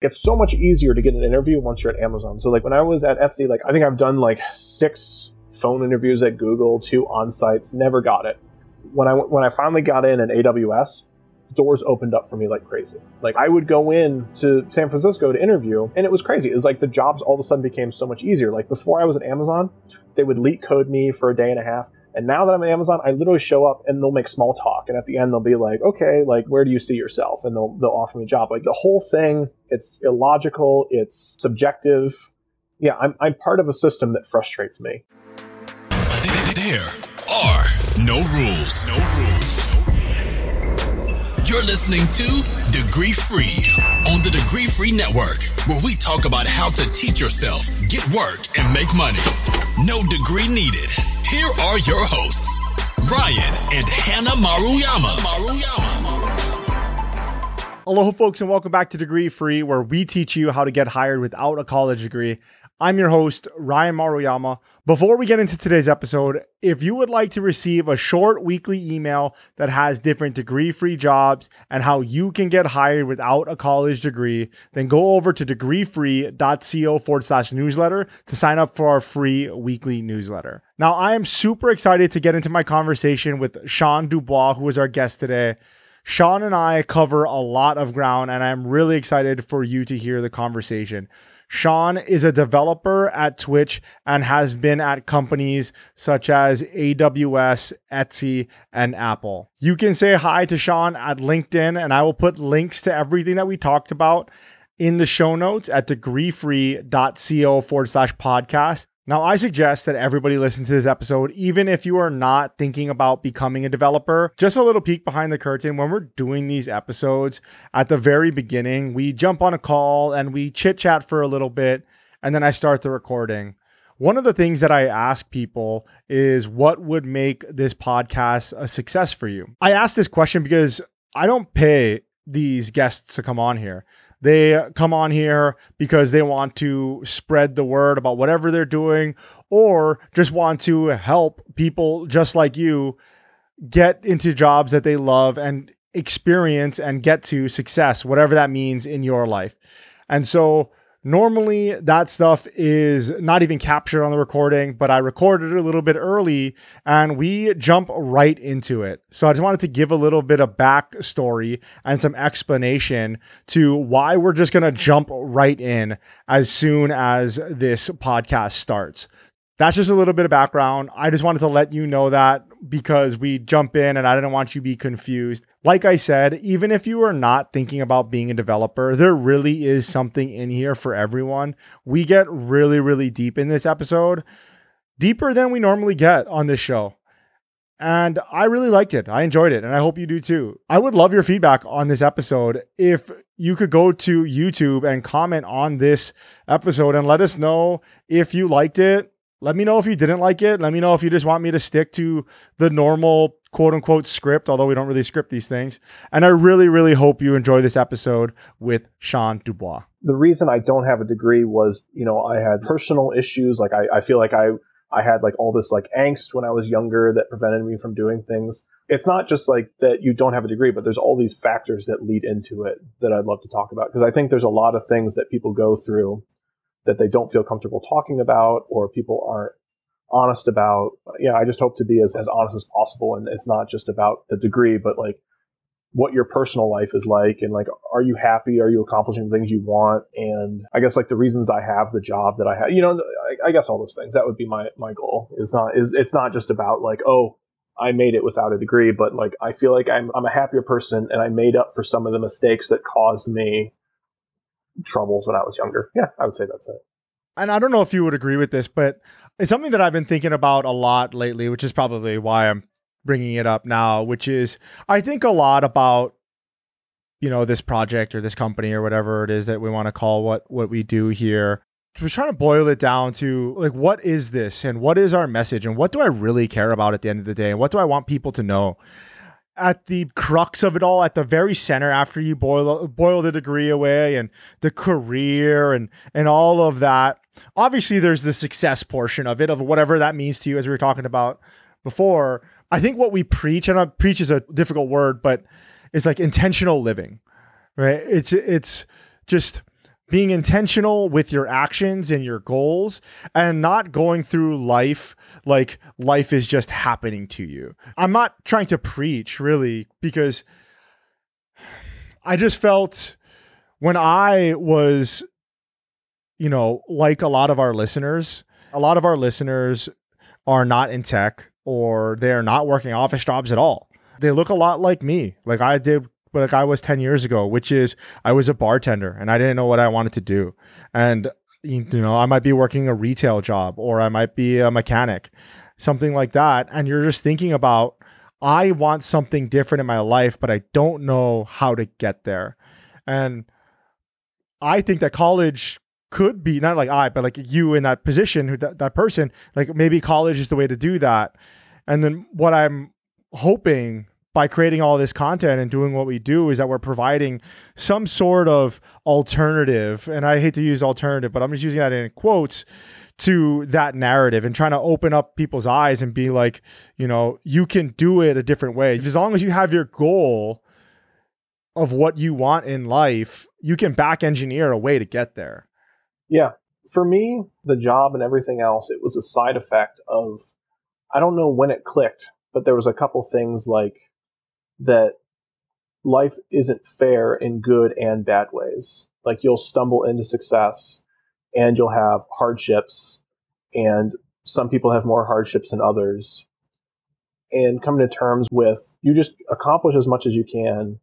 It's so much easier to get an interview once you're at Amazon. So like when I was at Etsy, like I think I've done like six phone interviews at Google, two on sites, never got it. When I when I finally got in at AWS, doors opened up for me like crazy. Like I would go in to San Francisco to interview, and it was crazy. It was like the jobs all of a sudden became so much easier. Like before I was at Amazon, they would leak LeetCode me for a day and a half. And now that I'm at Amazon, I literally show up and they'll make small talk. And at the end, they'll be like, okay, like, where do you see yourself? And they'll, they'll offer me a job. Like the whole thing, it's illogical, it's subjective. Yeah, I'm, I'm part of a system that frustrates me. There are no rules. No rules. You're listening to Degree Free on the Degree Free Network, where we talk about how to teach yourself, get work, and make money. No degree needed. Here are your hosts, Ryan and Hannah Maruyama. Maruyama. Aloha, folks, and welcome back to Degree Free, where we teach you how to get hired without a college degree. I'm your host, Ryan Maruyama. Before we get into today's episode, if you would like to receive a short weekly email that has different degree free jobs and how you can get hired without a college degree, then go over to degreefree.co forward slash newsletter to sign up for our free weekly newsletter. Now, I am super excited to get into my conversation with Sean Dubois, who is our guest today. Sean and I cover a lot of ground, and I'm really excited for you to hear the conversation. Sean is a developer at Twitch and has been at companies such as AWS, Etsy, and Apple. You can say hi to Sean at LinkedIn, and I will put links to everything that we talked about in the show notes at degreefree.co forward slash podcast. Now, I suggest that everybody listen to this episode, even if you are not thinking about becoming a developer. Just a little peek behind the curtain. When we're doing these episodes at the very beginning, we jump on a call and we chit chat for a little bit, and then I start the recording. One of the things that I ask people is what would make this podcast a success for you? I ask this question because I don't pay these guests to come on here. They come on here because they want to spread the word about whatever they're doing or just want to help people just like you get into jobs that they love and experience and get to success, whatever that means in your life. And so Normally, that stuff is not even captured on the recording, but I recorded it a little bit early and we jump right into it. So I just wanted to give a little bit of backstory and some explanation to why we're just going to jump right in as soon as this podcast starts. That's just a little bit of background. I just wanted to let you know that because we jump in and I didn't want you to be confused. Like I said, even if you are not thinking about being a developer, there really is something in here for everyone. We get really, really deep in this episode, deeper than we normally get on this show. And I really liked it. I enjoyed it. And I hope you do too. I would love your feedback on this episode. If you could go to YouTube and comment on this episode and let us know if you liked it let me know if you didn't like it. Let me know if you just want me to stick to the normal quote unquote script, although we don't really script these things. And I really, really hope you enjoy this episode with Sean Dubois. The reason I don't have a degree was, you know, I had personal issues. Like I, I feel like I I had like all this like angst when I was younger that prevented me from doing things. It's not just like that you don't have a degree, but there's all these factors that lead into it that I'd love to talk about because I think there's a lot of things that people go through that they don't feel comfortable talking about or people aren't honest about. Yeah, I just hope to be as, as honest as possible. And it's not just about the degree, but like what your personal life is like and like are you happy are you accomplishing the things you want and i guess like the reasons i have the job that i have you know I, I, guess all those things that would be my my goal is not is it's not just about like oh i made it without a degree but like i feel like i'm, I'm a happier person and i made up for some of the mistakes that caused me troubles when I was younger. Yeah, I would say that's it. And I don't know if you would agree with this, but it's something that I've been thinking about a lot lately, which is probably why I'm bringing it up now, which is I think a lot about you know this project or this company or whatever it is that we want to call what what we do here we're trying to boil it down to like what is this and what is our message and what do I really care about at the end of the day and what do I want people to know at the crux of it all, at the very center, after you boil boil the degree away and the career and and all of that. Obviously, there's the success portion of it, of whatever that means to you, as we were talking about before. I think what we preach, and I preach is a difficult word, but it's like intentional living, right? It's it's just being intentional with your actions and your goals and not going through life like life is just happening to you. I'm not trying to preach really because I just felt when I was, you know, like a lot of our listeners, a lot of our listeners are not in tech or they're not working office jobs at all. They look a lot like me, like I did like I was 10 years ago, which is I was a bartender and I didn't know what I wanted to do. And, you know, I might be working a retail job or I might be a mechanic, something like that. And you're just thinking about, I want something different in my life, but I don't know how to get there. And I think that college could be not like I, but like you in that position, who that, that person, like maybe college is the way to do that. And then what I'm hoping by creating all this content and doing what we do is that we're providing some sort of alternative. And I hate to use alternative, but I'm just using that in quotes to that narrative and trying to open up people's eyes and be like, you know, you can do it a different way. As long as you have your goal of what you want in life, you can back engineer a way to get there. Yeah. For me, the job and everything else, it was a side effect of, I don't know when it clicked, but there was a couple things like that life isn't fair in good and bad ways. Like you'll stumble into success and you'll have hardships, and some people have more hardships than others. And coming to terms with you just accomplish as much as you can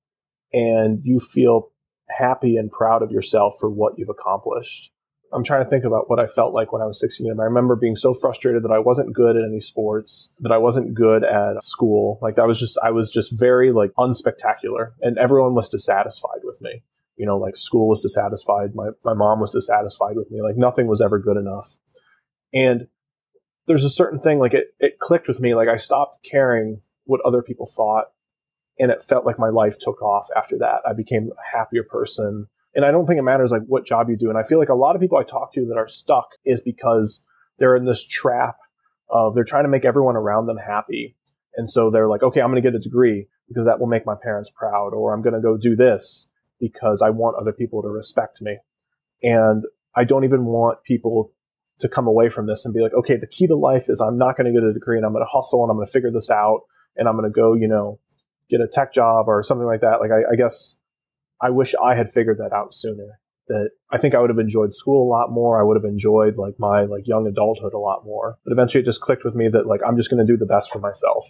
and you feel happy and proud of yourself for what you've accomplished. I'm trying to think about what I felt like when I was 16. And I remember being so frustrated that I wasn't good at any sports, that I wasn't good at school. Like I was just, I was just very like unspectacular and everyone was dissatisfied with me. You know, like school was dissatisfied. My, my mom was dissatisfied with me. Like nothing was ever good enough. And there's a certain thing, like it, it clicked with me. Like I stopped caring what other people thought. And it felt like my life took off after that. I became a happier person and I don't think it matters like what job you do. And I feel like a lot of people I talk to that are stuck is because they're in this trap of they're trying to make everyone around them happy. And so they're like, okay, I'm going to get a degree because that will make my parents proud, or I'm going to go do this because I want other people to respect me. And I don't even want people to come away from this and be like, okay, the key to life is I'm not going to get a degree and I'm going to hustle and I'm going to figure this out and I'm going to go, you know, get a tech job or something like that. Like, I, I guess I wish I had figured that out sooner. That I think I would have enjoyed school a lot more. I would have enjoyed like my like young adulthood a lot more. But eventually it just clicked with me that like I'm just going to do the best for myself.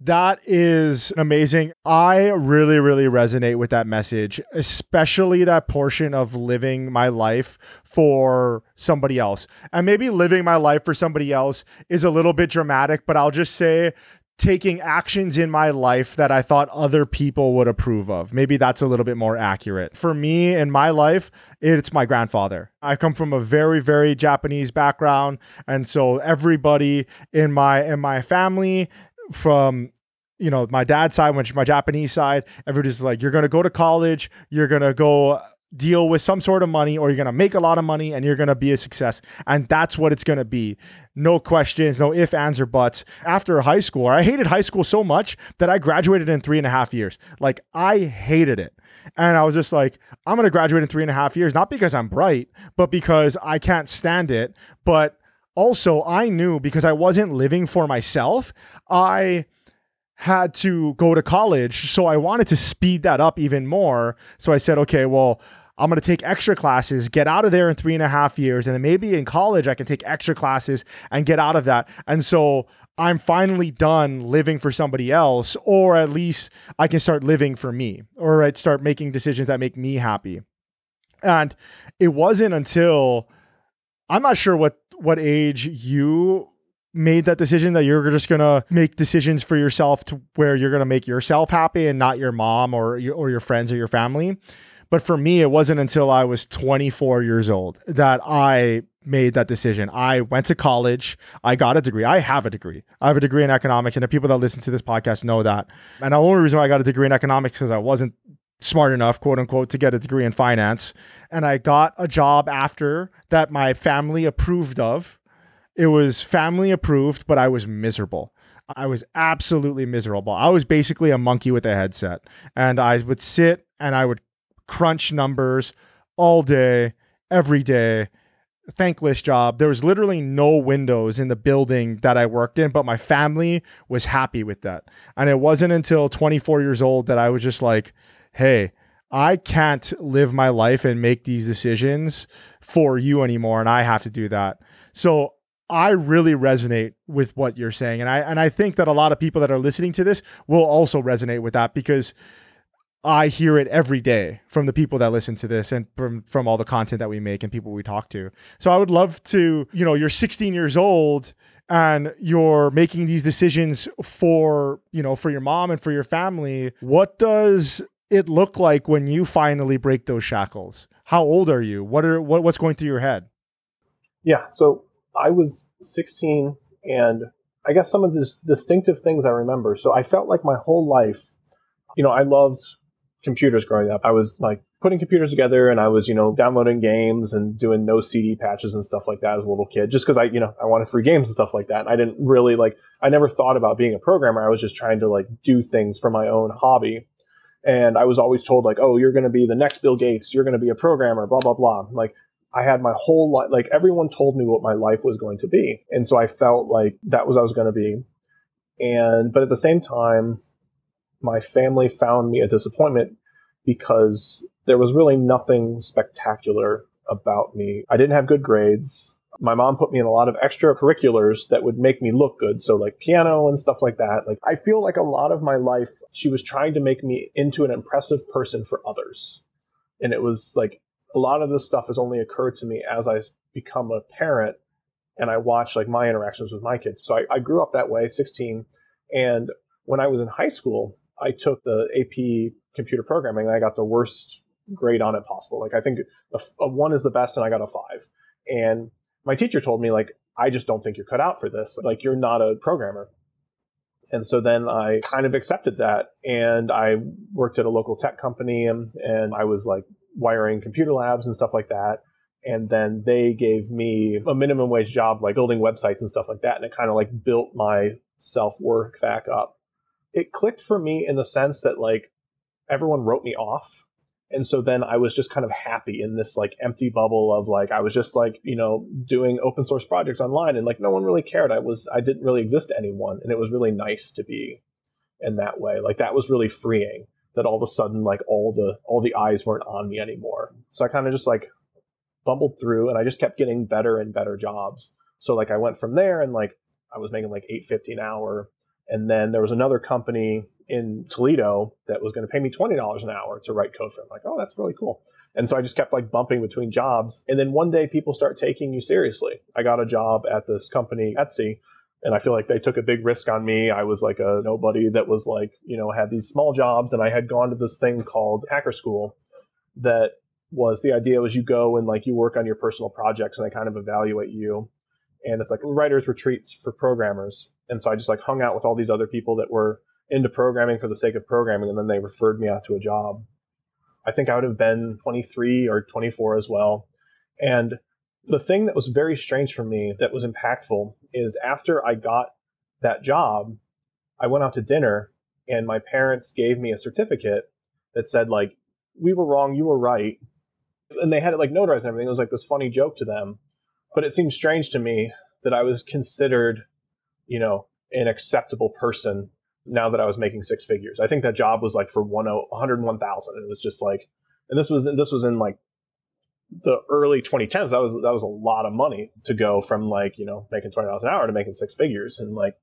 That is amazing. I really, really resonate with that message, especially that portion of living my life for somebody else. And maybe living my life for somebody else is a little bit dramatic, but I'll just say taking actions in my life that I thought other people would approve of. Maybe that's a little bit more accurate. For me in my life, it's my grandfather. I come from a very very Japanese background and so everybody in my in my family from you know my dad's side which my japanese side everybody's like you're going to go to college you're going to go deal with some sort of money or you're going to make a lot of money and you're going to be a success. And that's what it's going to be. No questions, no if, ands, or buts. After high school, I hated high school so much that I graduated in three and a half years. Like, I hated it. And I was just like, I'm going to graduate in three and a half years, not because I'm bright, but because I can't stand it. But also, I knew because I wasn't living for myself, I had to go to college. So I wanted to speed that up even more. So I said, okay, well, I'm going to take extra classes, get out of there in three and a half years. And then maybe in college, I can take extra classes and get out of that. And so I'm finally done living for somebody else, or at least I can start living for me, or I'd start making decisions that make me happy. And it wasn't until I'm not sure what what age you made that decision that you're just gonna make decisions for yourself to where you're gonna make yourself happy and not your mom or your, or your friends or your family. But for me, it wasn't until I was 24 years old that I made that decision. I went to college. I got a degree. I have a degree. I have a degree in economics. And the people that listen to this podcast know that. And the only reason why I got a degree in economics because I wasn't smart enough, quote unquote, to get a degree in finance. And I got a job after that my family approved of. It was family approved, but I was miserable. I was absolutely miserable. I was basically a monkey with a headset. And I would sit and I would crunch numbers all day, every day. Thankless job. There was literally no windows in the building that I worked in, but my family was happy with that. And it wasn't until 24 years old that I was just like, hey, I can't live my life and make these decisions for you anymore. And I have to do that. So I really resonate with what you're saying. And I and I think that a lot of people that are listening to this will also resonate with that because I hear it every day from the people that listen to this and from from all the content that we make and people we talk to. So I would love to, you know, you're 16 years old and you're making these decisions for, you know, for your mom and for your family. What does it look like when you finally break those shackles? How old are you? What are what, what's going through your head? Yeah, so I was 16 and I guess some of the distinctive things I remember. So I felt like my whole life, you know, I loved computers growing up. I was like putting computers together and I was, you know, downloading games and doing no CD patches and stuff like that as a little kid, just because I, you know, I wanted free games and stuff like that. And I didn't really like, I never thought about being a programmer. I was just trying to like do things for my own hobby. And I was always told like, oh, you're going to be the next Bill Gates. You're going to be a programmer, blah, blah, blah. Like I had my whole life, like everyone told me what my life was going to be. And so I felt like that was I was going to be. And, but at the same time, my family found me a disappointment because there was really nothing spectacular about me. I didn't have good grades. My mom put me in a lot of extracurriculars that would make me look good. So like piano and stuff like that. Like I feel like a lot of my life, she was trying to make me into an impressive person for others. And it was like a lot of this stuff has only occurred to me as I become a parent and I watch like my interactions with my kids. So I, I grew up that way, 16. And when I was in high school, I took the AP computer programming and I got the worst grade on it possible. Like I think a, a, one is the best and I got a five. And my teacher told me like, I just don't think you're cut out for this. Like you're not a programmer. And so then I kind of accepted that and I worked at a local tech company and, and I was like wiring computer labs and stuff like that. And then they gave me a minimum wage job, like building websites and stuff like that. And it kind of like built my self work back up. It clicked for me in the sense that like everyone wrote me off. And so then i was just kind of happy in this like empty bubble of like i was just like you know doing open source projects online and like no one really cared. I was i didn't really exist to anyone. And it was really nice to be in that way. Like that was really freeing that all of a sudden like all the all the eyes weren't on me anymore. So i kind of just like bumbled through and i just kept getting better and better jobs. So like i went from there and like i was making like 850 an hour and then there was another company in Toledo that was going to pay me $20 an hour to write code for them. Like, oh, that's really cool. And so I just kept like bumping between jobs. And then one day people start taking you seriously. I got a job at this company, Etsy, and I feel like they took a big risk on me. I was like a nobody that was like, you know, had these small jobs and I had gone to this thing called Hacker School that was the idea was you go and like you work on your personal projects and they kind of evaluate you. And it's like writers retreats for programmers. And so I just like hung out with all these other people that were into programming for the sake of programming, and then they referred me out to a job. I think I would have been 23 or 24 as well. And the thing that was very strange for me that was impactful is after I got that job, I went out to dinner and my parents gave me a certificate that said like we were wrong, you were right. And they had it like notarized and everything. It was like this funny joke to them. But it seemed strange to me that I was considered, you know, an acceptable person now that I was making six figures. I think that job was like for one oh, 101,000. It was just like, and this was, this was in like the early 2010s. That was, that was a lot of money to go from like, you know, making $20 an hour to making six figures. And like,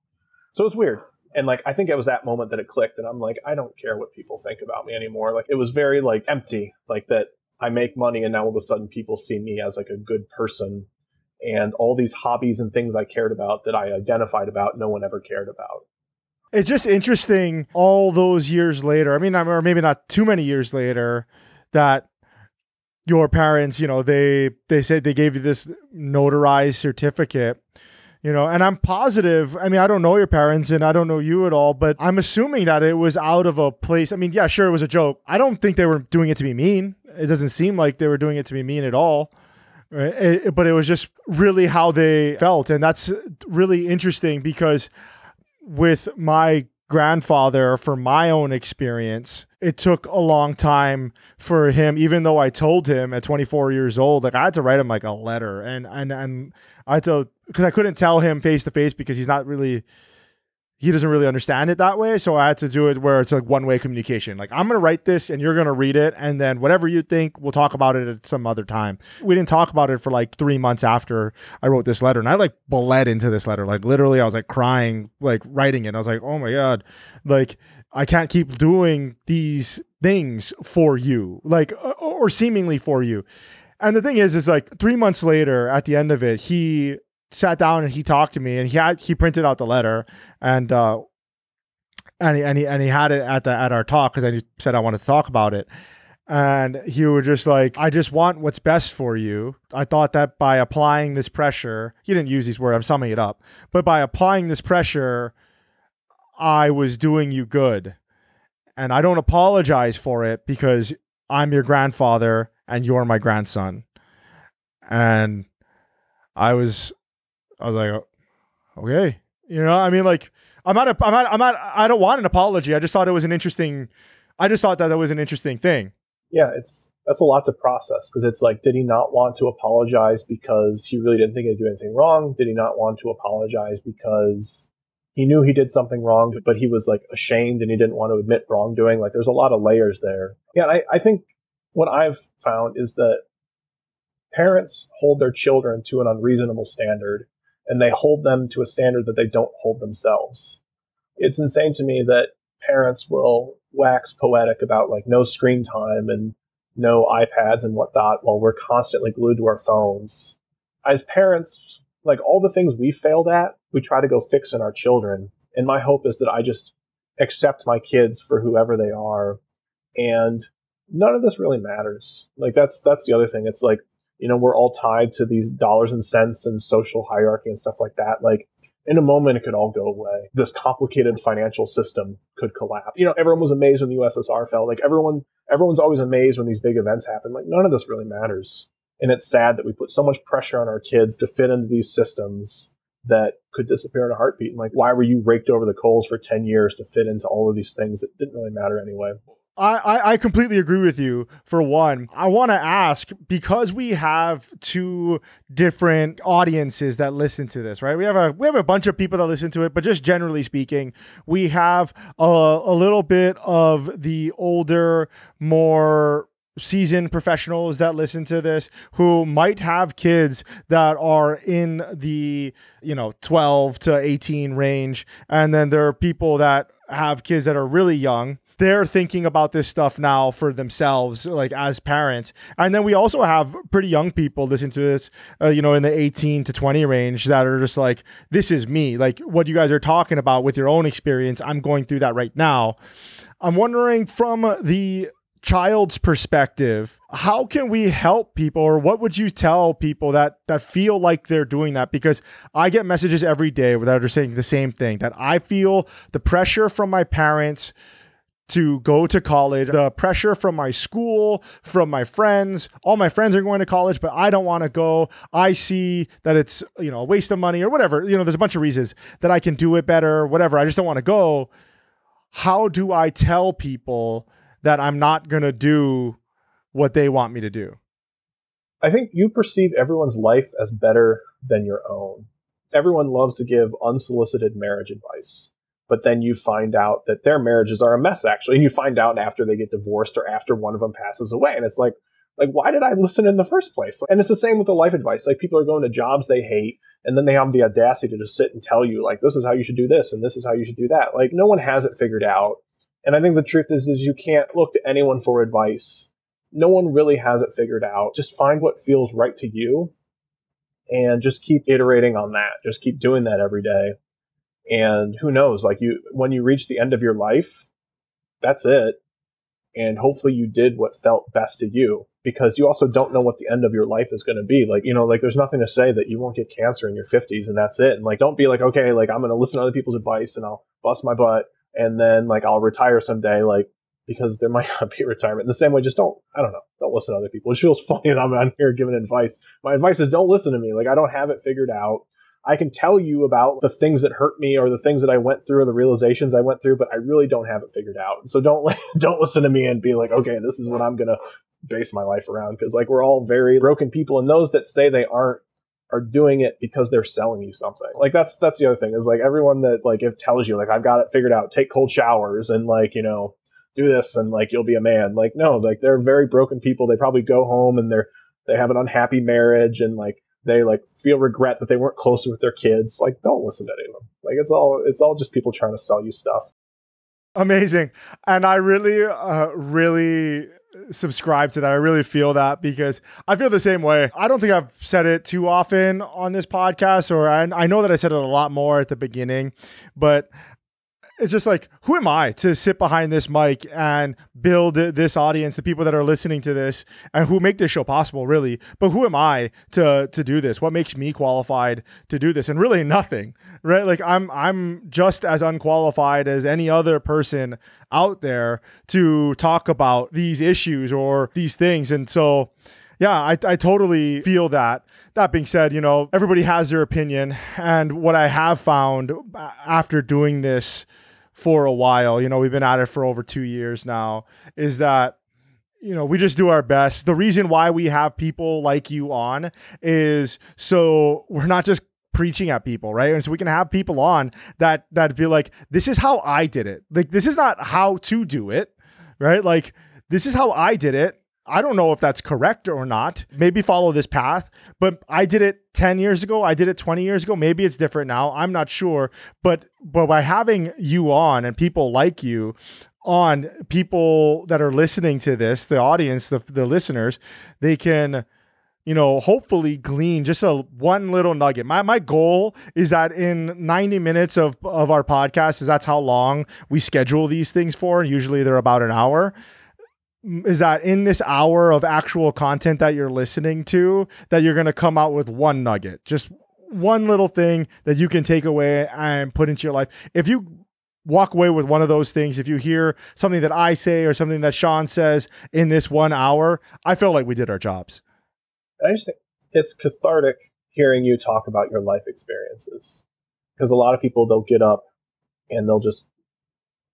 so it's weird. And like, I think it was that moment that it clicked and I'm like, I don't care what people think about me anymore. Like it was very like empty, like that I make money and now all of a sudden people see me as like a good person and all these hobbies and things I cared about that I identified about, no one ever cared about. It's just interesting all those years later. I mean, or maybe not too many years later, that your parents, you know, they they said they gave you this notarized certificate, you know, and I'm positive. I mean, I don't know your parents and I don't know you at all, but I'm assuming that it was out of a place. I mean, yeah, sure, it was a joke. I don't think they were doing it to be mean. It doesn't seem like they were doing it to be mean at all. Right? It, but it was just really how they felt, and that's really interesting because with my grandfather, from my own experience, it took a long time for him, even though I told him at 24 years old, like I had to write him like a letter and, and, and I had to, cause I couldn't tell him face to face because he's not really, he doesn't really understand it that way. So I had to do it where it's like one way communication. Like I'm going to write this and you're going to read it. And then whatever you think, we'll talk about it at some other time. We didn't talk about it for like three months after I wrote this letter. And I like bled into this letter. Like literally, I was like crying, like writing it. I was like, oh my God, like I can't keep doing these things for you, like, or seemingly for you. And the thing is, is like three months later, at the end of it, he sat down and he talked to me and he had he printed out the letter and uh and he and he, and he had it at the at our talk because I said I wanted to talk about it. And he was just like, I just want what's best for you. I thought that by applying this pressure, he didn't use these words, I'm summing it up, but by applying this pressure, I was doing you good. And I don't apologize for it because I'm your grandfather and you're my grandson. And I was I was like, okay, you know, I mean, like, I'm not, a, I'm not, I'm not, I don't want an apology. I just thought it was an interesting, I just thought that that was an interesting thing. Yeah, it's that's a lot to process because it's like, did he not want to apologize because he really didn't think he'd do anything wrong? Did he not want to apologize because he knew he did something wrong, but he was like ashamed and he didn't want to admit wrongdoing? Like, there's a lot of layers there. Yeah, I, I think what I've found is that parents hold their children to an unreasonable standard and they hold them to a standard that they don't hold themselves. It's insane to me that parents will wax poetic about like no screen time and no iPads and whatnot while we're constantly glued to our phones. As parents, like all the things we failed at, we try to go fix in our children. And my hope is that I just accept my kids for whoever they are. And none of this really matters. Like that's that's the other thing. It's like you know, we're all tied to these dollars and cents and social hierarchy and stuff like that. Like in a moment, it could all go away. This complicated financial system could collapse. You know, everyone was amazed when the USSR fell. Like everyone, everyone's always amazed when these big events happen. Like none of this really matters. And it's sad that we put so much pressure on our kids to fit into these systems that could disappear in a heartbeat. And like, why were you raked over the coals for 10 years to fit into all of these things that didn't really matter anyway? I, I completely agree with you. For one, I want to ask because we have two different audiences that listen to this, right? We have a we have a bunch of people that listen to it, but just generally speaking, we have a, a little bit of the older, more seasoned professionals that listen to this who might have kids that are in the you know 12 to 18 range and then there are people that have kids that are really young they're thinking about this stuff now for themselves, like as parents. And then we also have pretty young people listen to this, uh, you know, in the 18 to 20 range that are just like, this is me. Like what you guys are talking about with your own experience. I'm going through that right now. I'm wondering from the child's perspective how can we help people or what would you tell people that that feel like they're doing that because i get messages every day that are saying the same thing that i feel the pressure from my parents to go to college, the pressure from my school, from my friends. All my friends are going to college, but I don't want to go. I see that it's, you know, a waste of money or whatever. You know, there's a bunch of reasons that I can do it better, whatever. I just don't want to go. How do I tell people that I'm not going to do what they want me to do? I think you perceive everyone's life as better than your own. Everyone loves to give unsolicited marriage advice but then you find out that their marriages are a mess actually and you find out after they get divorced or after one of them passes away and it's like like why did i listen in the first place? And it's the same with the life advice like people are going to jobs they hate and then they have the audacity to just sit and tell you like this is how you should do this and this is how you should do that. Like no one has it figured out and i think the truth is is you can't look to anyone for advice. No one really has it figured out. Just find what feels right to you and just keep iterating on that. Just keep doing that every day and who knows like you when you reach the end of your life that's it. And hopefully you did what felt best to you because you also don't know what the end of your life is going to be. Like you know like there's nothing to say that you won't get cancer in your 50s and that's it. And like don't be like okay like i'm going to listen to other people's advice and i'll bust my butt and then like i'll retire someday like because there might not be retirement. In the same way just don't i don't know don't listen to other people. It feels funny that i'm on here giving advice. My advice is don't listen to me. Like i don't have it figured out I can tell you about the things that hurt me or the things that I went through or the realizations I went through, but I really don't have it figured out. So don't don't listen to me and be like, okay, this is what I'm gonna base my life around because like we're all very broken people, and those that say they aren't are doing it because they're selling you something. Like that's that's the other thing is like everyone that like it tells you like I've got it figured out, take cold showers and like you know do this and like you'll be a man. Like no, like they're very broken people. They probably go home and they're they have an unhappy marriage and like they like feel regret that they weren't closer with their kids. Like don't listen to any of them. Like it's all it's all just people trying to sell you stuff. Amazing. And I really uh really subscribe to that. I really feel that because I feel the same way. I don't think I've said it too often on this podcast, or I, I know that I said it a lot more at the beginning, but it's just like who am i to sit behind this mic and build this audience the people that are listening to this and who make this show possible really? But who am i to to do this? What makes me qualified to do this? And really nothing right? Like i'm i'm just as unqualified as any other person out there to talk about these issues or these things. And so yeah, I, I totally feel that. That being said, you know, everybody has their opinion. And what I have found after doing this for a while, you know, we've been at it for over two years now, is that you know, we just do our best. The reason why we have people like you on is so we're not just preaching at people, right? And so we can have people on that that be like, this is how I did it. Like this is not how to do it, right? Like this is how I did it. I don't know if that's correct or not. Maybe follow this path, but I did it 10 years ago. I did it 20 years ago. Maybe it's different now. I'm not sure. But but by having you on and people like you on, people that are listening to this, the audience, the, the listeners, they can you know, hopefully glean just a one little nugget. My my goal is that in 90 minutes of of our podcast is that's how long we schedule these things for. Usually they're about an hour is that in this hour of actual content that you're listening to that you're going to come out with one nugget just one little thing that you can take away and put into your life. If you walk away with one of those things if you hear something that i say or something that sean says in this one hour i feel like we did our jobs. I just think it's cathartic hearing you talk about your life experiences because a lot of people they'll get up and they'll just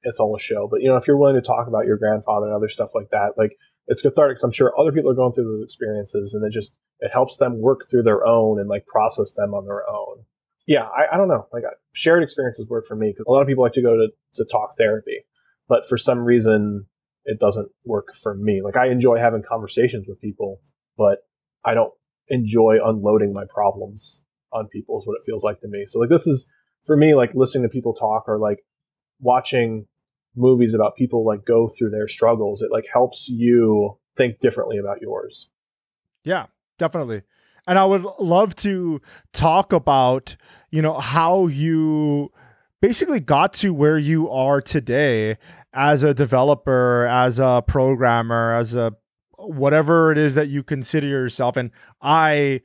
it's all a show. But you know, if you're willing to talk about your grandfather and other stuff like that, like it's cathartic. I'm sure other people are going through those experiences, and it just it helps them work through their own and like process them on their own. Yeah, I, I don't know. Like shared experiences work for me because a lot of people like to go to to talk therapy, but for some reason it doesn't work for me. Like I enjoy having conversations with people, but I don't enjoy unloading my problems on people. Is what it feels like to me. So like this is for me like listening to people talk or like watching movies about people like go through their struggles, it like helps you think differently about yours. Yeah, definitely. And I would love to talk about, you know, how you basically got to where you are today as a developer, as a programmer, as a whatever it is that you consider yourself. And I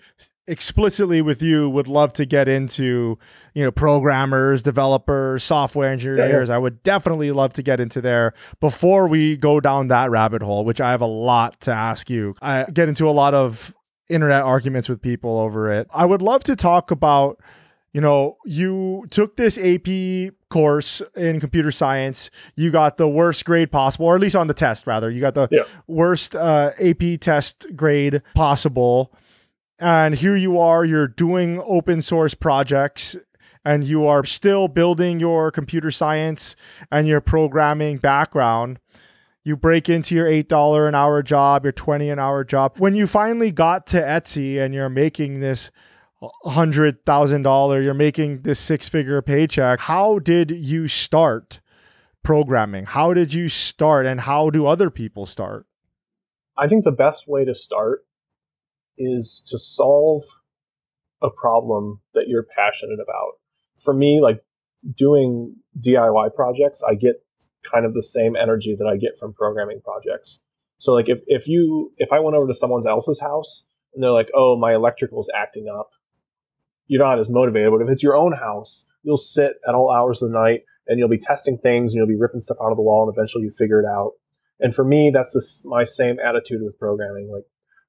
explicitly with you would love to get into you know programmers developers software engineers yeah, yeah. i would definitely love to get into there. Before we go down that rabbit hole which i have a lot to ask you i get into a lot of internet arguments with people over it. I would love to talk about you know you took this ap course in computer science. You got the worst grade possible or at least on the test rather. You got the yeah. worst uh, ap test grade possible and here you are, you're doing open source projects and you are still building your computer science and your programming background. You break into your $8 an hour job, your 20 an hour job. When you finally got to Etsy and you're making this $100,000, you're making this six figure paycheck, how did you start programming? How did you start and how do other people start? I think the best way to start is to solve a problem that you're passionate about. For me, like doing DIY projects, I get kind of the same energy that I get from programming projects. So like if, if you if I went over to someone else's house and they're like, oh, my electrical is acting up, you're not as motivated. But if it's your own house, you'll sit at all hours of the night and you'll be testing things and you'll be ripping stuff out of the wall and eventually you figure it out. And for me, that's this, my same attitude with programming. Like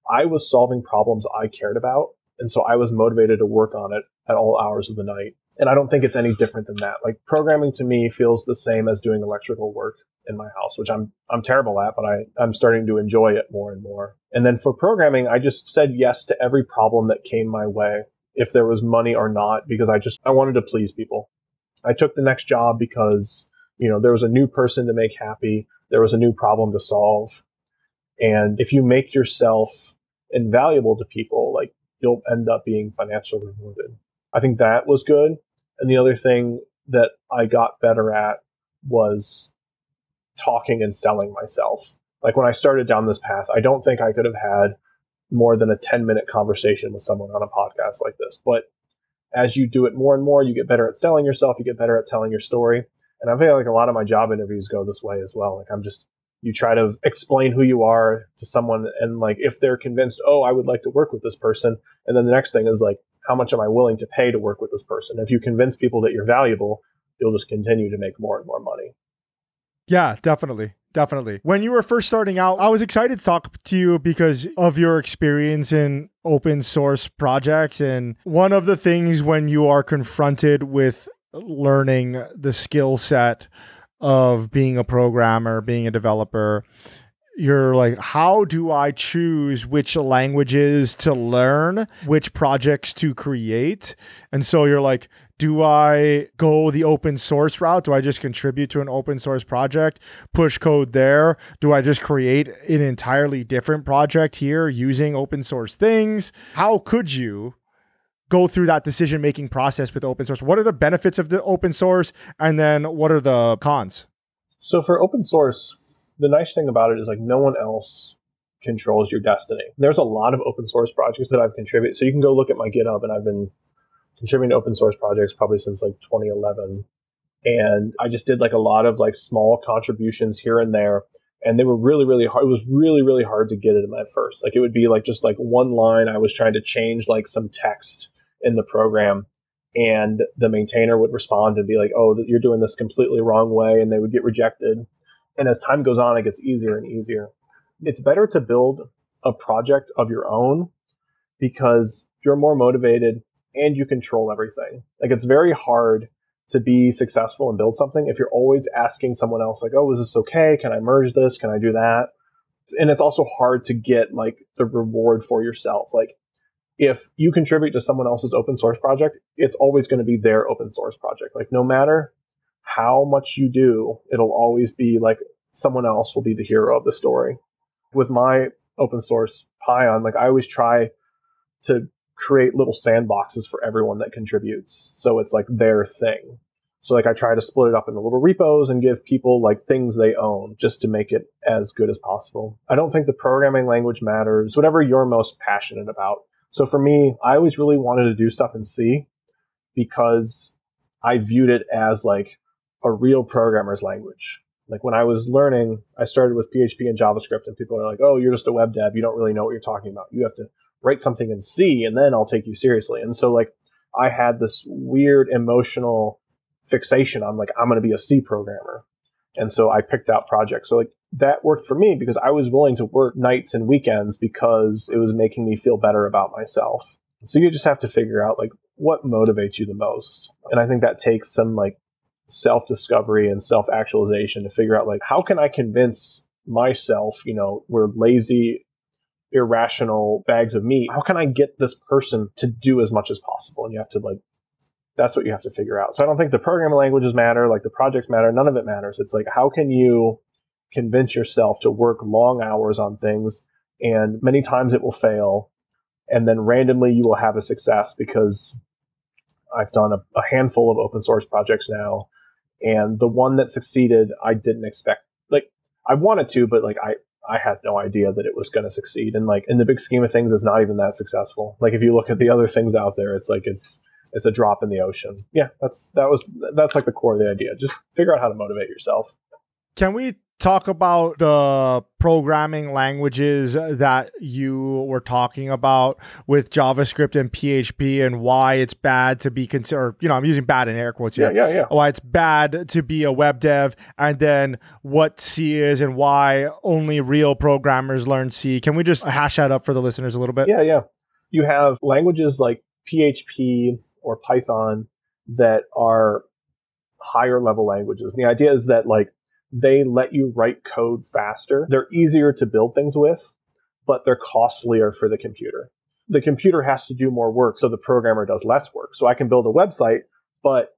I was solving problems I cared about And so I was motivated to work on it at all hours of the night. And I don't think it's any different than that. Like programming to me feels the same as doing electrical work in my house, which I'm I'm terrible at, but I, I'm starting to enjoy it more and more. And then for programming, I just said yes to every problem that came my way, if there was money or not, because I just I wanted to please people. I took the next job because, you know, there was a new person to make happy, there was a new problem to solve. And if you make yourself invaluable to people, like you'll end up being financially rewarded. I think that was good. And the other thing that I got better at was talking and selling myself. Like when I started down this path, I don't think I could have had more than a 10 minute conversation with someone on a podcast like this. But as you do it more and more, you get better at selling yourself, you get better at telling your story. And I feel like a lot of my job interviews go this way as well. Like I'm just, you try to explain who you are to someone and like if they're convinced, oh, I would like to work with this person. And then the next thing is like, how much am I willing to pay to work with this person? If you convince people that you're valuable, you'll just continue to make more and more money. Yeah, definitely. Definitely. When you were first starting out, I was excited to talk to you because of your experience in open source projects. And one of the things when you are confronted with learning the skill set of being a programmer, being a developer, you're like, how do I choose which languages to learn, which projects to create? And so you're like, do I go the open source route? Do I just contribute to an open source project, push code there? Do I just create an entirely different project here using open source things? How could you go through that decision making process with open source? What are the benefits of the open source? And then what are the cons? So for open source, the nice thing about it is like no one else controls your destiny. There's a lot of open source projects that I've contributed. So you can go look at my GitHub and I've been contributing to open source projects probably since like 2011. And I just did like a lot of like small contributions here and there. And they were really, really hard. It was really, really hard to get it at first. Like it would be like just like one line. I was trying to change like some text in the program and the maintainer would respond and be like, oh, you're doing this completely wrong way. And they would get rejected. And as time goes on, it gets easier and easier. It's better to build a project of your own because you're more motivated and you control everything. Like it's very hard to be successful and build something if you're always asking someone else, like, oh, is this okay? Can I merge this? Can I do that? And it's also hard to get like the reward for yourself. Like if you contribute to someone else's open source project, it's always going to be their open source project. Like no matter how much you do, it'll always be like someone else will be the hero of the story. With my open source Pion, like I always try to create little sandboxes for everyone that contributes. So it's like their thing. So like I try to split it up into little repos and give people like things they own just to make it as good as possible. I don't think the programming language matters, whatever you're most passionate about. So for me, I always really wanted to do stuff in C because I viewed it as like a real programmer's language. Like when I was learning, I started with PHP and JavaScript, and people are like, "Oh, you're just a web dev. You don't really know what you're talking about. You have to write something in C, and then I'll take you seriously." And so, like, I had this weird emotional fixation on like I'm going to be a C programmer, and so I picked out projects. So like that worked for me because I was willing to work nights and weekends because it was making me feel better about myself. So you just have to figure out like what motivates you the most, and I think that takes some like self discovery and self actualization to figure out like how can I convince myself, you know, we're lazy, irrational bags of meat. How can I get this person to do as much as possible? And you have to like that's what you have to figure out. So I don't think the programming languages matter, like the projects matter, none of it matters. It's like how can you convince yourself to work long hours on things and many times it will fail and then randomly you will have a success because I've done a, a handful of open source projects now and the one that succeeded, I didn't expect. Like I wanted to, but like I I had no idea that it was going to succeed. And like in the big scheme of things, it's not even that successful. Like if you look at the other things out there, it's like it's it's a drop in the ocean. Yeah, that's that was that's like the core of the idea. Just figure out how to motivate yourself. Can we talk about the programming languages that you were talking about with JavaScript and PHP and why it's bad to be considered, you know, I'm using bad in air quotes here. Yeah, yeah, yeah. Why it's bad to be a web dev and then what C is and why only real programmers learn C. Can we just hash that up for the listeners a little bit? Yeah, yeah. you have languages like PHP or Python that are higher level languages. And the idea is that like they let you write code faster. They're easier to build things with, but they're costlier for the computer. The computer has to do more work, so the programmer does less work. So I can build a website, but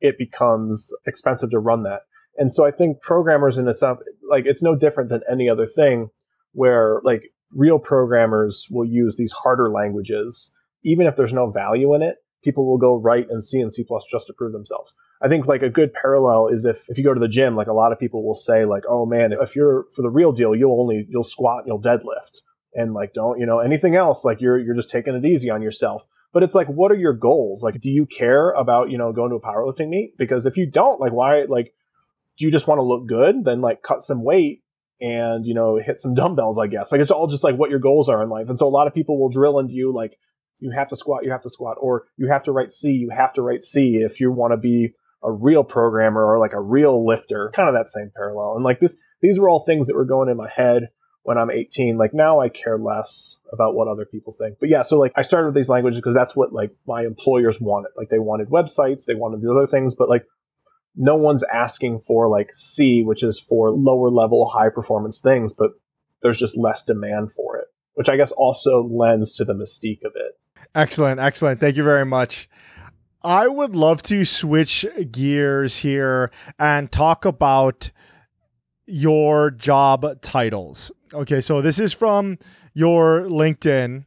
it becomes expensive to run that. And so I think programmers in a like it's no different than any other thing where like real programmers will use these harder languages, even if there's no value in it, people will go write and C and C plus just to prove themselves. I think like a good parallel is if, if you go to the gym, like a lot of people will say like, oh man, if you're for the real deal, you'll only, you'll squat and you'll deadlift and like, don't, you know, anything else, like you're, you're just taking it easy on yourself. But it's like, what are your goals? Like, do you care about, you know, going to a powerlifting meet? Because if you don't, like, why, like, do you just want to look good? Then like cut some weight and, you know, hit some dumbbells, I guess. Like, it's all just like what your goals are in life. And so a lot of people will drill into you, like, you have to squat, you have to squat, or you have to write C, you have to write C if you want to be a real programmer or like a real lifter, kind of that same parallel. And like this, these were all things that were going in my head when I'm 18. Like now I care less about what other people think. But yeah, so like I started with these languages because that's what like my employers wanted. Like they wanted websites, they wanted these other things, but like no one's asking for like C, which is for lower level, high performance things, but there's just less demand for it, which I guess also lends to the mystique of it. Excellent. Excellent. Thank you very much. I would love to switch gears here and talk about your job titles. Okay, so this is from your LinkedIn.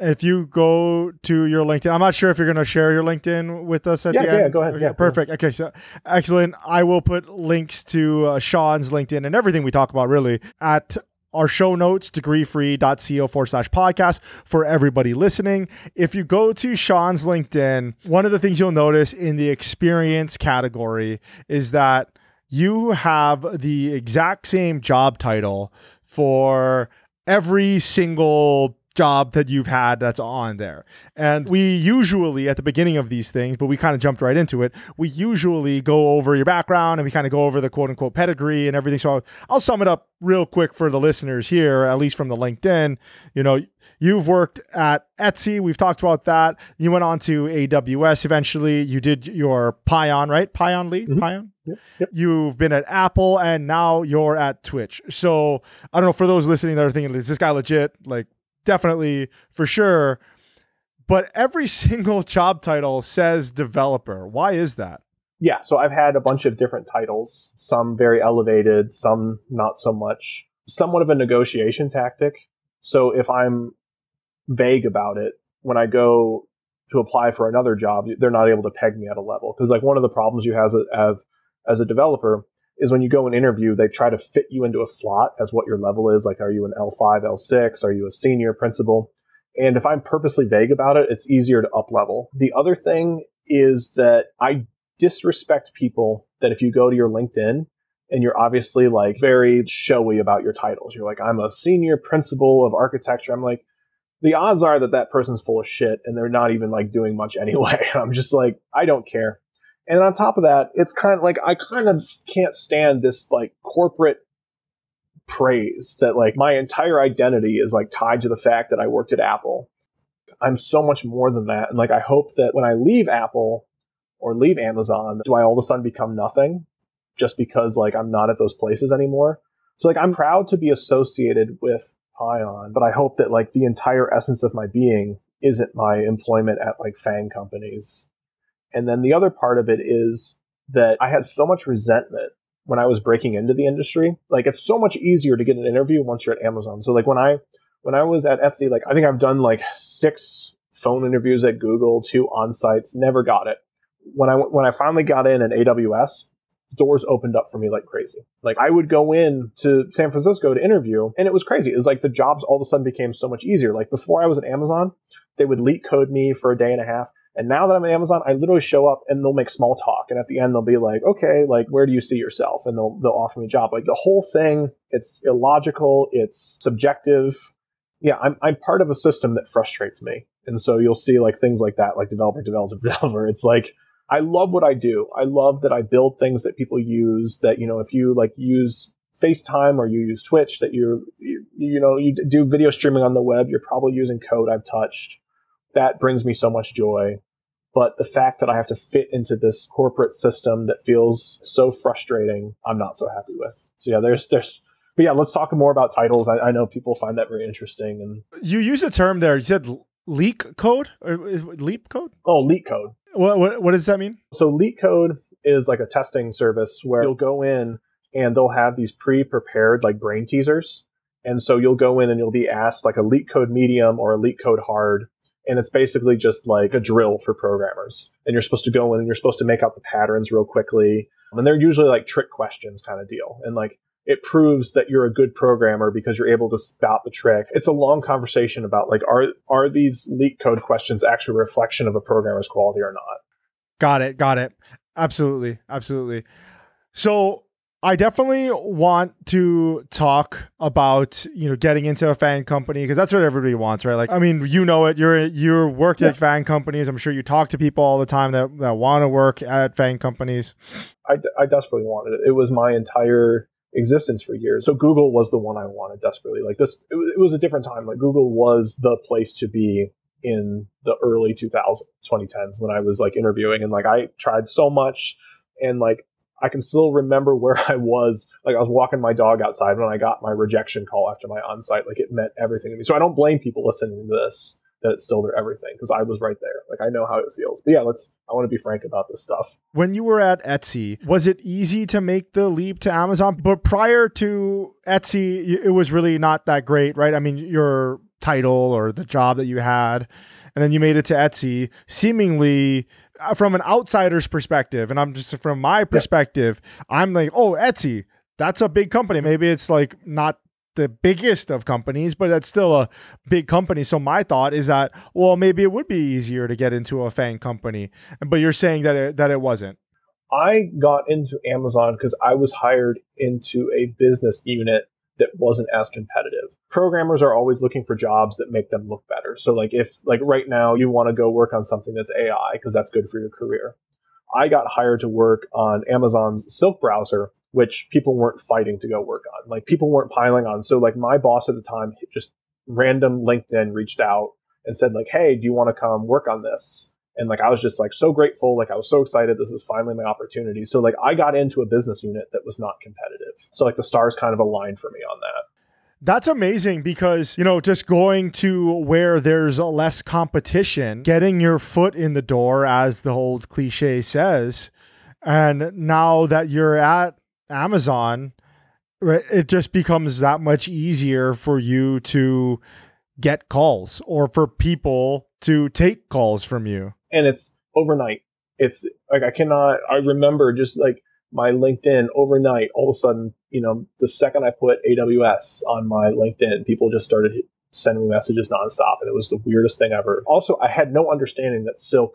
If you go to your LinkedIn, I'm not sure if you're going to share your LinkedIn with us at yeah, the end. Yeah, go ahead. Okay, yeah, perfect. Okay, so excellent. I will put links to uh, Sean's LinkedIn and everything we talk about really at our show notes, degreefree.co forward slash podcast for everybody listening. If you go to Sean's LinkedIn, one of the things you'll notice in the experience category is that you have the exact same job title for every single job that you've had that's on there. And we usually, at the beginning of these things, but we kind of jumped right into it, we usually go over your background and we kind of go over the quote unquote pedigree and everything. So I'll, I'll sum it up real quick for the listeners here, at least from the LinkedIn. You know, you've worked at Etsy. We've talked about that. You went on to AWS eventually. You did your Pion, right? Pion Lee? Mm-hmm. Pion? Yep, yep. You've been at Apple and now you're at Twitch. So I don't know for those listening that are thinking, is this guy legit? Like, definitely for sure. But every single job title says developer. Why is that? Yeah, so I've had a bunch of different titles, some very elevated, some not so much. Somewhat of a negotiation tactic. So if I'm vague about it, when I go to apply for another job, they're not able to peg me at a level. Because like one of the problems you have as, as a developer is when you go and interview, they try to fit you into a slot as what your level is. Like, are you an L5, L6? Are you a senior principal? And if I'm purposely vague about it, it's easier to up level. The other thing is that I disrespect people that if you go to your LinkedIn and you're obviously like very showy about your titles, you're like, I'm a senior principal of architecture. I'm like, the odds are that that person's full of shit and they're not even like doing much anyway. I'm just like, I don't care. And on top of that, it's kind of like I kind of can't stand this like corporate praise that like my entire identity is like tied to the fact that I worked at Apple. I'm so much more than that. And like I hope that when I leave Apple or leave Amazon, do I all of a sudden become nothing just because like I'm not at those places anymore? So like I'm proud to be associated with Pion, but I hope that like the entire essence of my being isn't my employment at like FANG companies and then the other part of it is that I had so much resentment when I was breaking into the industry. Like it's so much easier to get an interview once you're at Amazon. So like when I when I was at Etsy, like I think I've done like six phone interviews at Google, two on sites, never got it. When I when I finally got in at AWS, doors opened up for me like crazy. Like I would go in to San Francisco to interview and it was crazy. It was like the jobs all of a sudden became so much easier. Like before I was at Amazon, they would leak LeetCode me for a day and a half. And now that I'm at Amazon, I literally show up and they'll make small talk. And at the end, they'll be like, okay, like, where do you see yourself? And they'll, they'll offer me a job. Like the whole thing, it's illogical. It's subjective. Yeah, I'm, I'm part of a system that frustrates me. And so you'll see like things like that, like developer, developer, developer. It's like, I love what I do. I love that I build things that people use that, you know, if you like use FaceTime or you use Twitch, that you're, you, you know, you do video streaming on the web, you're probably using code I've touched that brings me so much joy. But the fact that I have to fit into this corporate system that feels so frustrating, I'm not so happy with. So yeah, there's there's but yeah, let's talk more about titles. I, I know people find that very interesting. And you use a term there. You said leak code or leap code? Oh, LeetCode. What, what, what does that mean? So LeetCode is like a testing service where you'll go in and they'll have these pre-prepared like brain teasers. And so you'll go in and you'll be asked like a LeetCode medium or a LeetCode hard. And it's basically just like a drill for programmers. And you're supposed to go in and you're supposed to make out the patterns real quickly. And they're usually like trick questions kind of deal. And like it proves that you're a good programmer because you're able to spout the trick. It's a long conversation about like are are these leak LeetCode questions actually a reflection of a programmer's quality or not? Got it. Got it. Absolutely. Absolutely. So I definitely want to talk about you know getting into a FAANG company because that's what everybody wants, right? Like, I mean, you know it. You're you're worked yeah. at FAANG companies. I'm sure you talk to people all the time that that want to work at FAANG companies. I, I desperately wanted it. It was my entire existence for years. So Google was the one I wanted desperately. Like this, it was, it was a different time. Like Google was the place to be in the early 2000s, 2010s when I was like interviewing and like I tried so much and like I can still remember where I was. Like I was walking my dog outside when I got my rejection call after my on-site. Like it meant everything to me. So I don't blame people listening to this that it's still their everything because I was right there. Like I know how it feels. But yeah, let's. I want to be frank about this stuff. When you were at Etsy, was it easy to make the leap to Amazon? But prior to Etsy, it was really not that great, right? I mean, your title or the job that you had, and then you made it to Etsy, seemingly Uh, from an outsider's perspective, and I'm just from my perspective. I'm like, oh, Etsy. That's a big company. Maybe it's like not the biggest of companies, but that's still a big company. So my thought is that well, maybe it would be easier to get into a FAANG company, but you're saying that it, that it wasn't. I got into Amazon because I was hired into a business unit that wasn't as competitive. Programmers are always looking for jobs that make them look better. So like if like right now you want to go work on something that's AI because that's good for your career. I got hired to work on Amazon's Silk browser which people weren't fighting to go work on. Like people weren't piling on. So like my boss at the time just random LinkedIn reached out and said like, "Hey, do you want to come work on this?" And like I was just like so grateful, like I was so excited this is finally my opportunity. So like I got into a business unit that was not competitive. So like the stars kind of aligned for me on that. That's amazing because, you know, just going to where there's less competition, getting your foot in the door, as the old cliche says. And now that you're at Amazon, it just becomes that much easier for you to get calls or for people to take calls from you. And it's overnight. It's like I cannot I remember just like my LinkedIn overnight, all of a sudden, you know, the second I put AWS on my LinkedIn, people just started sending me messages nonstop. And it was the weirdest thing ever. Also, I had no understanding that Silk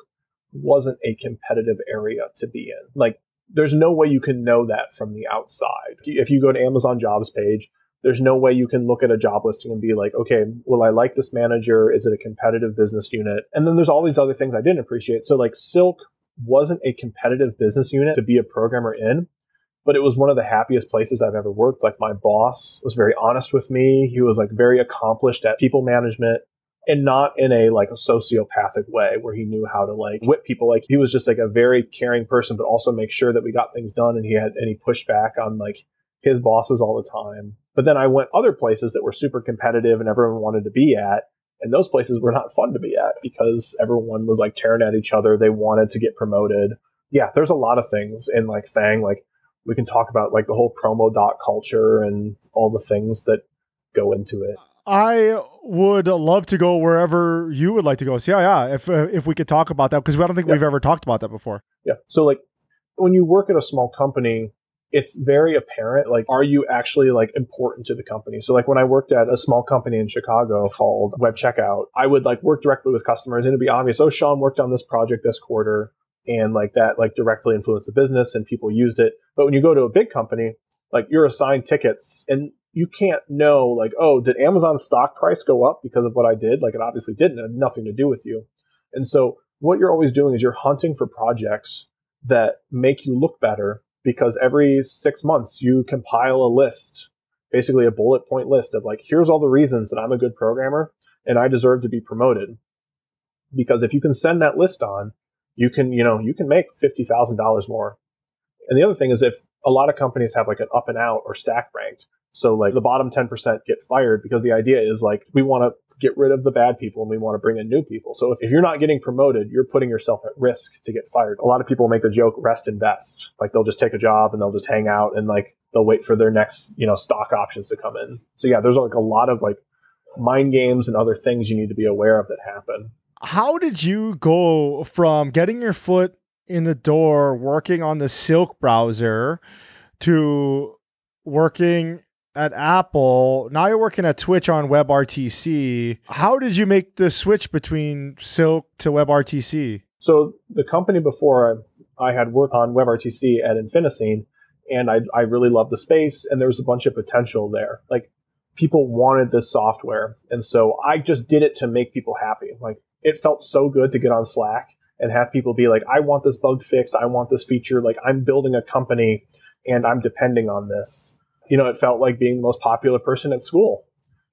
wasn't a competitive area to be in. Like there's no way you can know that from the outside. If you go to Amazon jobs page, there's no way you can look at a job listing and be like, okay, will I like this manager? Is it a competitive business unit? And then there's all these other things I didn't appreciate. So like Silk wasn't a competitive business unit to be a programmer in, but it was one of the happiest places I've ever worked. Like my boss was very honest with me. He was like very accomplished at people management and not in a like a sociopathic way where he knew how to like whip people. Like he was just like a very caring person, but also make sure that we got things done. And he had any pushback on like his bosses all the time. But then I went other places that were super competitive and everyone wanted to be at. And those places were not fun to be at because everyone was like tearing at each other. They wanted to get promoted. Yeah, there's a lot of things in like FAANG. Like we can talk about like the whole promo dot culture and all the things that go into it. I would love to go wherever you would like to go. So yeah, yeah. If uh, if we could talk about that because I don't think yeah. we've ever talked about that before. Yeah. So like when you work at a small company, it's very apparent. Like, are you actually like important to the company? So like when I worked at a small company in Chicago called Web Checkout, I would like work directly with customers, and it'd be obvious. Oh, Sean worked on this project this quarter, and like that like directly influenced the business, and people used it. But when you go to a big company, like you're assigned tickets and you can't know like, oh, did Amazon's stock price go up because of what I did? Like it obviously didn't. It had nothing to do with you. And so what you're always doing is you're hunting for projects that make you look better because every six months you compile a list, basically a bullet point list of like, here's all the reasons that I'm a good programmer and I deserve to be promoted. because if you can send that list on, you can, you know, you can make $50,000 more. And the other thing is if a lot of companies have like an up and out or stack ranked. So like the bottom 10% get fired because the idea is like we want to get rid of the bad people and we want to bring in new people. So if, if you're not getting promoted, you're putting yourself at risk to get fired. A lot of people make the joke rest invest. Like they'll just take a job and they'll just hang out and like they'll wait for their next, you know, stock options to come in. So yeah, there's like a lot of like mind games and other things you need to be aware of that happen. How did you go from getting your foot in the door working on the Silk browser to working at Apple. Now you're working at Twitch on WebRTC. How did you make the switch between Silk to WebRTC? So the company before I had worked on WebRTC at Infiniscene, and I, I really loved the space, and there was a bunch of potential there. Like people wanted this software, and so I just did it to make people happy. Like it felt so good to get on Slack and have people be like, I want this bug fixed. I want this feature. Like I'm building a company and I'm depending on this. You know, it felt like being the most popular person at school.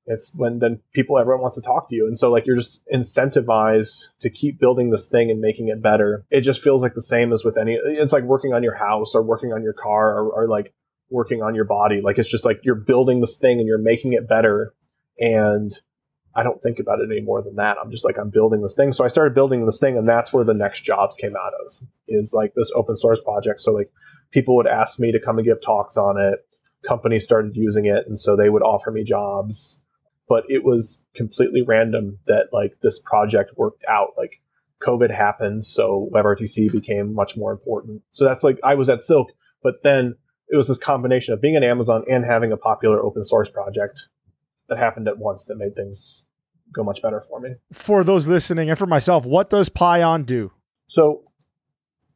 It's when then people, everyone wants to talk to you. And so like you're just incentivized to keep building this thing and making it better. It just feels like the same as with any, it's like working on your house or working on your car or, or like working on your body. Like it's just like you're building this thing and you're making it better. And I don't think about it any more than that. I'm just like, I'm building this thing. So I started building this thing, and that's where the next jobs came out of is like this open source project. So like people would ask me to come and give talks on it. Companies started using it, and so they would offer me jobs. But it was completely random that like this project worked out. Like COVID happened, so WebRTC became much more important. So that's like I was at Silk, but then it was this combination of being at Amazon and having a popular open source project that happened at once that made things go much better for me. For those listening and for myself, what does Pion do? So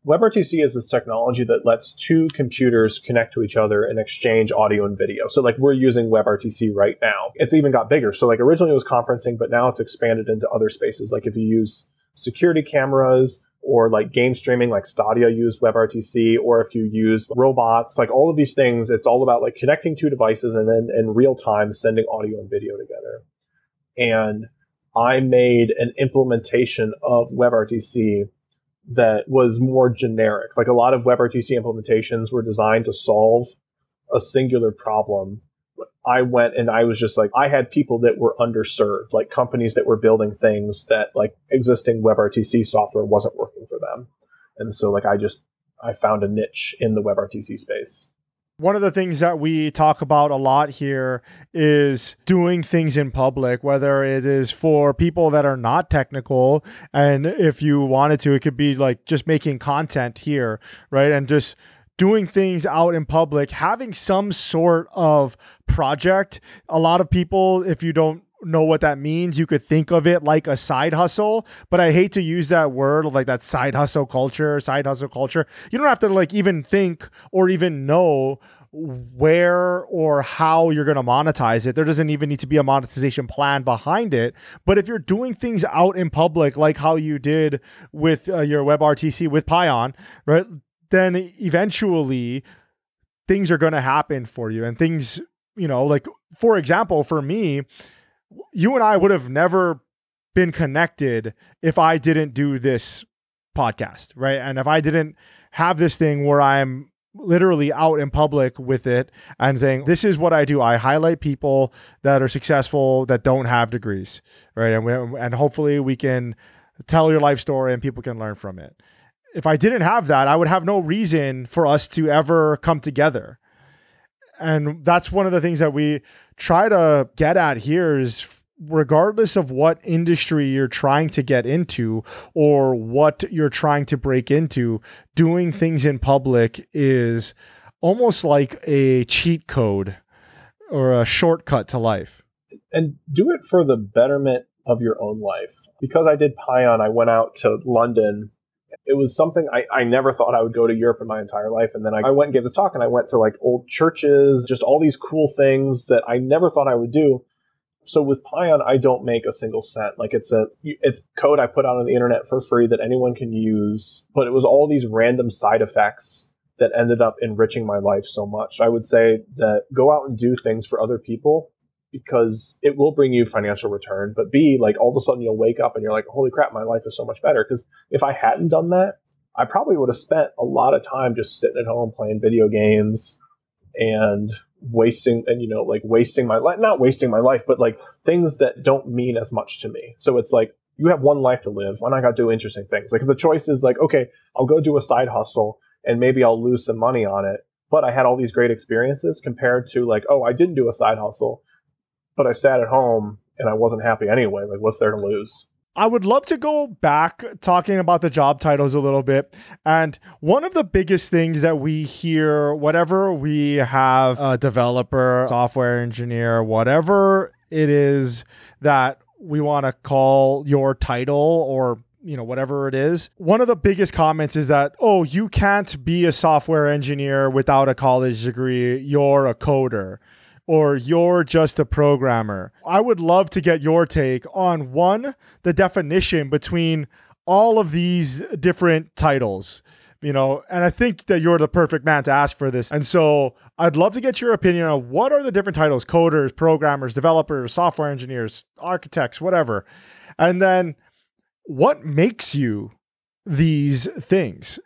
WebRTC is this technology that lets two computers connect to each other and exchange audio and video. So like we're using WebRTC right now. It's even got bigger. So like originally it was conferencing, but now it's expanded into other spaces. Like if you use security cameras or like game streaming, like Stadia used WebRTC, or if you use robots, like all of these things, it's all about like connecting two devices and then in real time sending audio and video together. And I made an implementation of WebRTC that was more generic. Like a lot of WebRTC implementations were designed to solve a singular problem I went and I was just like, I had people that were underserved, like companies that were building things that like existing WebRTC software wasn't working for them. And so like I just, I found a niche in the WebRTC space. One of the things that we talk about a lot here is doing things in public, whether it is for people that are not technical. And if you wanted to, it could be like just making content here, right? And just doing things out in public, having some sort of project. A lot of people, if you don't know what that means, you could think of it like a side hustle, but I hate to use that word like that side hustle culture, side hustle culture. You don't have to like even think or even know where or how you're going to monetize it. There doesn't even need to be a monetization plan behind it. But if you're doing things out in public, like how you did with uh, your WebRTC with Pion, right? then eventually things are going to happen for you and things, you know, like for example, for me, you and I would have never been connected if I didn't do this podcast, right? And if I didn't have this thing where I'm literally out in public with it and saying this is what I do. I highlight people that are successful that don't have degrees, right? And we, and hopefully we can tell your life story and people can learn from it if I didn't have that, I would have no reason for us to ever come together. And that's one of the things that we try to get at here is regardless of what industry you're trying to get into or what you're trying to break into, doing things in public is almost like a cheat code or a shortcut to life. And do it for the betterment of your own life. Because I did Pion, I went out to London it was something I, I never thought I would go to Europe in my entire life. And then I, I went and gave this talk and I went to like old churches, just all these cool things that I never thought I would do. So with Pion, I don't make a single cent. Like it's a, it's code I put out on the internet for free that anyone can use, but it was all these random side effects that ended up enriching my life so much. I would say that go out and do things for other people because it will bring you financial return. But B, like all of a sudden you'll wake up and you're like, holy crap, my life is so much better. Because if I hadn't done that, I probably would have spent a lot of time just sitting at home playing video games and wasting and you know like wasting my life not wasting my life but like things that don't mean as much to me so it's like you have one life to live why not go do interesting things like if the choice is like okay i'll go do a side hustle and maybe i'll lose some money on it but i had all these great experiences compared to like oh i didn't do a side hustle but i sat at home and i wasn't happy anyway. Like what's there to lose? I would love to go back talking about the job titles a little bit. And one of the biggest things that we hear, whatever we have a developer, software engineer, whatever it is that we want to call your title or you know whatever it is one of the biggest comments is that oh you can't be a software engineer without a college degree. You're a coder or you're just a programmer. I would love to get your take on one, the definition between all of these different titles. You know, and I think that you're the perfect man to ask for this. And so I'd love to get your opinion on what are the different titles coders, programmers, developers, software engineers, architects, whatever. And then what makes you these things?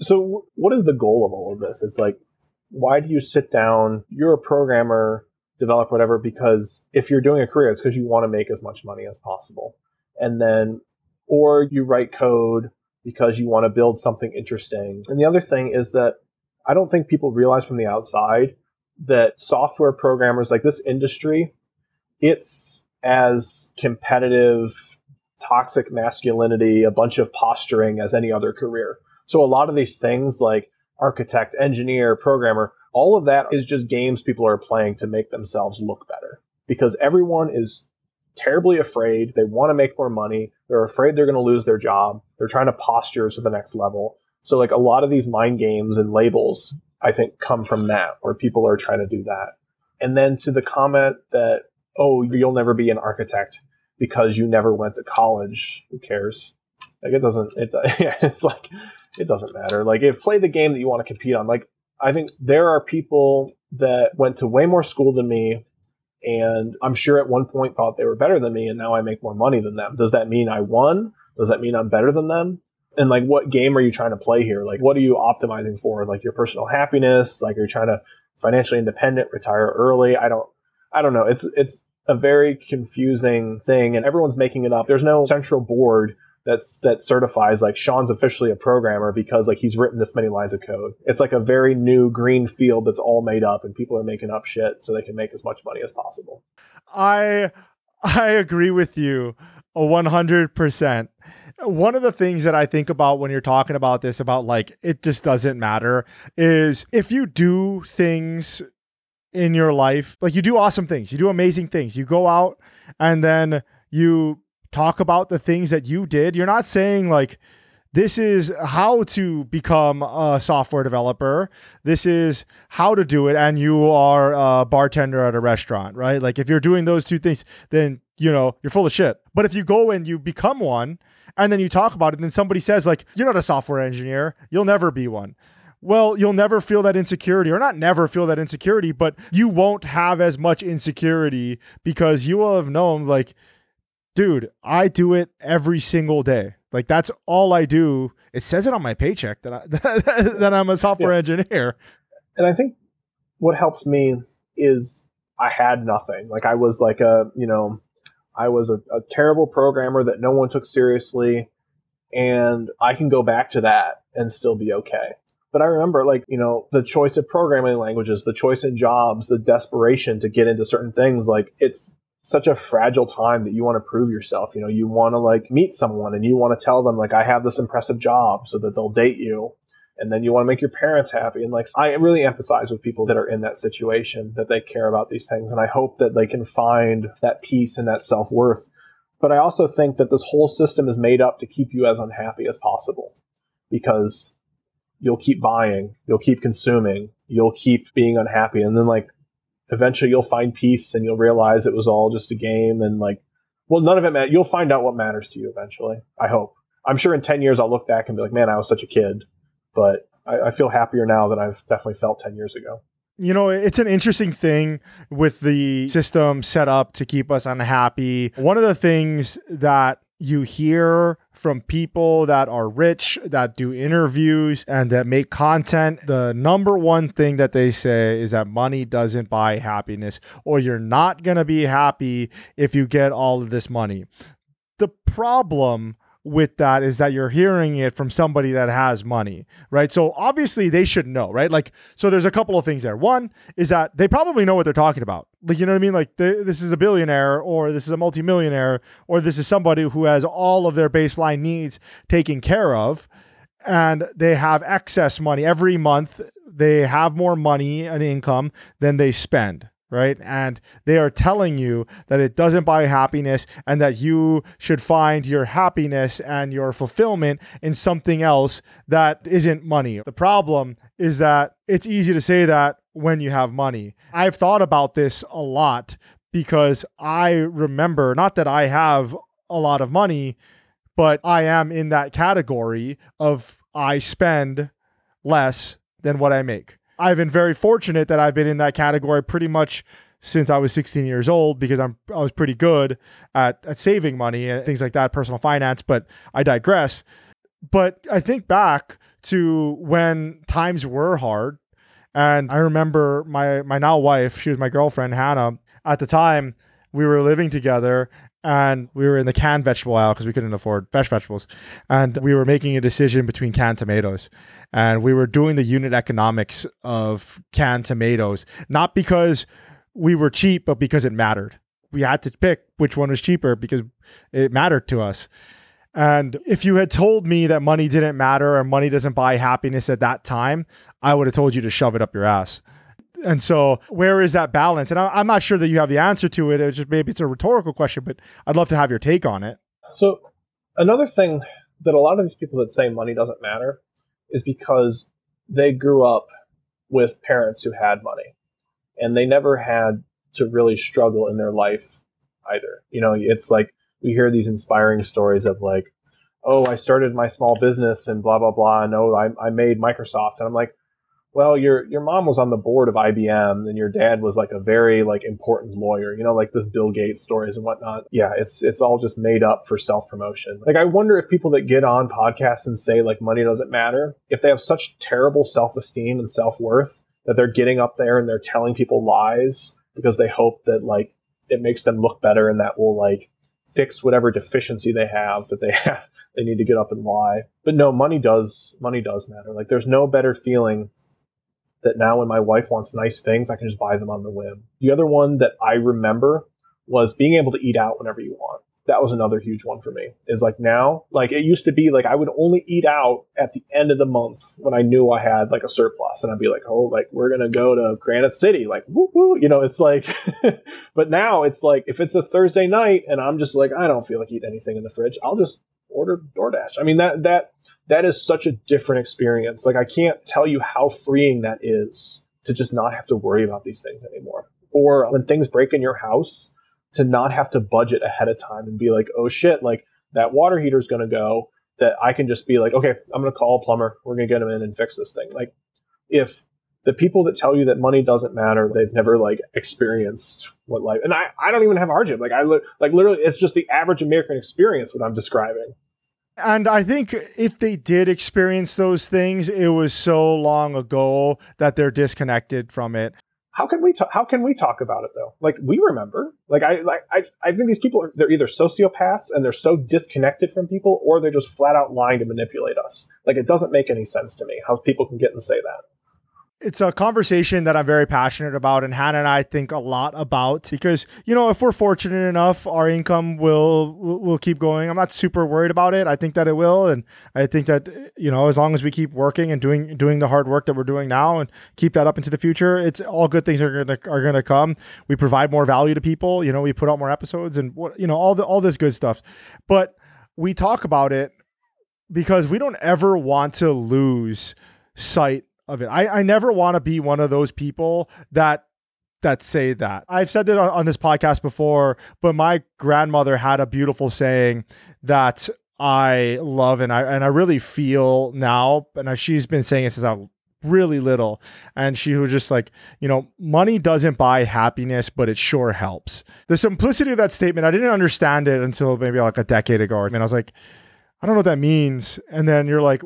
So, what is the goal of all of this? It's like why do you sit down? You're a programmer, developer, whatever, because if you're doing a career, it's because you want to make as much money as possible. And then, or you write code because you want to build something interesting. And the other thing is that I don't think people realize from the outside that software programmers, like this industry, it's as competitive, toxic masculinity, a bunch of posturing as any other career. So a lot of these things like architect, engineer, programmer, all of that is just games people are playing to make themselves look better because everyone is terribly afraid. They want to make more money. They're afraid they're going to lose their job. They're trying to posture to the next level. So, like a lot of these mind games and labels, I think, come from that, where people are trying to do that. And then to the comment that, oh, you'll never be an architect because you never went to college. Who cares? Like it doesn't. It. Yeah, it's like it doesn't matter. Like if play the game that you want to compete on. Like I think there are people that went to way more school than me and I'm sure at one point thought they were better than me and now I make more money than them. Does that mean I won? Does that mean I'm better than them? And like what game are you trying to play here? Like what are you optimizing for? Like your personal happiness? Like are you trying to financially independent, retire early? I don't I don't know. It's it's a very confusing thing and everyone's making it up. There's no central board that's that certifies like Sean's officially a programmer because like he's written this many lines of code. It's like a very new green field that's all made up and people are making up shit so they can make as much money as possible. I I agree with you 100%. One of the things that I think about when you're talking about this about like it just doesn't matter is if you do things in your life, like you do awesome things, you do amazing things. You go out and then you talk about the things that you did. You're not saying like this is how to become a software developer. This is how to do it. And you are a bartender at a restaurant, right? Like if you're doing those two things, then you know you're full of shit. But if you go and you become one, and then you talk about it, and then somebody says like you're not a software engineer, you'll never be one well, you'll never feel that insecurity, or not never feel that insecurity, but you won't have as much insecurity because you will have known, like, dude, I do it every single day. Like that's all I do. It says it on my paycheck that I that I'm a software yeah. engineer. And I think what helps me is I had nothing. Like I was like a, you know, I was a, a terrible programmer that no one took seriously and I can go back to that and still be okay. But I remember, like, you know, the choice of programming languages, the choice in jobs, the desperation to get into certain things, like, it's such a fragile time that you want to prove yourself. You know, you want to like meet someone and you want to tell them like I have this impressive job so that they'll date you. And then you want to make your parents happy. And like I really empathize with people that are in that situation that they care about these things. And I hope that they can find that peace and that self worth. But I also think that this whole system is made up to keep you as unhappy as possible because you'll keep buying, you'll keep consuming, you'll keep being unhappy. And then like eventually you'll find peace and you'll realize it was all just a game and like well none of it matters you'll find out what matters to you eventually i hope i'm sure in 10 years i'll look back and be like man i was such a kid but I, I feel happier now than i've definitely felt 10 years ago you know, it's an interesting thing with the system set up to keep us unhappy. One of the things that you hear from people that are rich, that do interviews, and that make content, the number one thing that they say is that money doesn't buy happiness, or you're not going to be happy if you get all of this money. The problem with that is that you're hearing it from somebody that has money, right? So obviously they should know, right? Like, so there's a couple of things there. One is that they probably know what they're talking about. Like, you know what I mean? Like, this is a billionaire, or this is a multimillionaire, or this is somebody who has all of their baseline needs taken care of, and they have excess money every month. They have more money and income than they spend right? And they are telling you that it doesn't buy happiness and that you should find your happiness and your fulfillment in something else that isn't money. The problem is that it's easy to say that when you have money. I've thought about this a lot because I remember, not that I have a lot of money, but I am in that category of I spend less than what I make. I've been very fortunate that I've been in that category pretty much since I was 16 years old because I'm I was pretty good at, at saving money and things like that, personal finance, but I digress. But I think back to when times were hard and I remember my my now wife, she was my girlfriend Hannah at the time we were living together and we were in the canned vegetable aisle because we couldn't afford fresh vegetables. And we were making a decision between canned tomatoes. And we were doing the unit economics of canned tomatoes, not because we were cheap, but because it mattered. We had to pick which one was cheaper because it mattered to us. And if you had told me that money didn't matter or money doesn't buy happiness at that time, I would have told you to shove it up your ass. And so, where is that balance? And I, am not sure that you have the answer to it. It's just maybe it's a rhetorical question, but I'd love to have your take on it. So, another thing that a lot of these people that say money doesn't matter is because they grew up with parents who had money and they never had to really struggle in their life either. You know, it's like we hear these inspiring stories of like, oh, I started my small business and blah, blah, blah. And oh, I, I made Microsoft. And I'm like, well, your your mom was on the board of IBM, and your dad was like a very like important lawyer. You know, like this Bill Gates stories and whatnot. Yeah, it's it's all just made up for self promotion. Like, I wonder if people that get on podcasts and say like money doesn't matter, if they have such terrible self esteem and self worth that they're getting up there and they're telling people lies because they hope that like it makes them look better and that will like fix whatever deficiency they have that they have they need to get up and lie. But no, money does money does matter. Like there's no better feeling that now when my wife wants nice things, I can just buy them on the whim. The other one that I remember was being able to eat out whenever you want. That was another huge one for me. Is like now, like it used to be like I would only eat out at the end of the month when I knew I had like a surplus and I'd be like, oh, like we're to go to Granite City, like woo woo, you know, it's like, but now it's like if it's a Thursday night and I'm just like, I don't feel like eating anything in the fridge, I'll just order DoorDash. I mean, that, that, that is such a different experience. Like I can't tell you how freeing that is to just not have to worry about these things anymore. Or when things break in your house, to not have to budget ahead of time and be like, oh shit, like that water heater is going to go. That I can just be like, okay, I'm going to call a plumber. We're going to get him in and fix this thing. Like, if the people that tell you that money doesn't matter, they've never like experienced what life. And I, I don't even have a hardship. Like I like literally, it's just the average American experience what I'm describing. And I think if they did experience those things, it was so long ago that they're disconnected from it. How can we ta- how can we talk about it though? Like we remember. Like I like I, I think these people are they're either sociopaths and they're so disconnected from people or they're just flat out lying to manipulate us. Like it doesn't make any sense to me how people can get and say that it's a conversation that I'm very passionate about, and Hannah and I think a lot about because you know if we're fortunate enough, our income will will keep going. I'm not super worried about it. I think that it will, and I think that you know as long as we keep working and doing doing the hard work that we're doing now and keep that up into the future, it's all good things are gonna are gonna come. We provide more value to people. You know, we put out more episodes and what you know all the all this good stuff, but we talk about it because we don't ever want to lose sight of it. I, I never want to be one of those people that that say that. I've said that on, on this podcast before, but my grandmother had a beautiful saying that I love and I and I really feel now, and she's been saying it since I really little. And she was just like, you know, money doesn't buy happiness, but it sure helps. The simplicity of that statement, I didn't understand it until maybe like a decade ago. And I was like, I don't know what that means. And then you're like,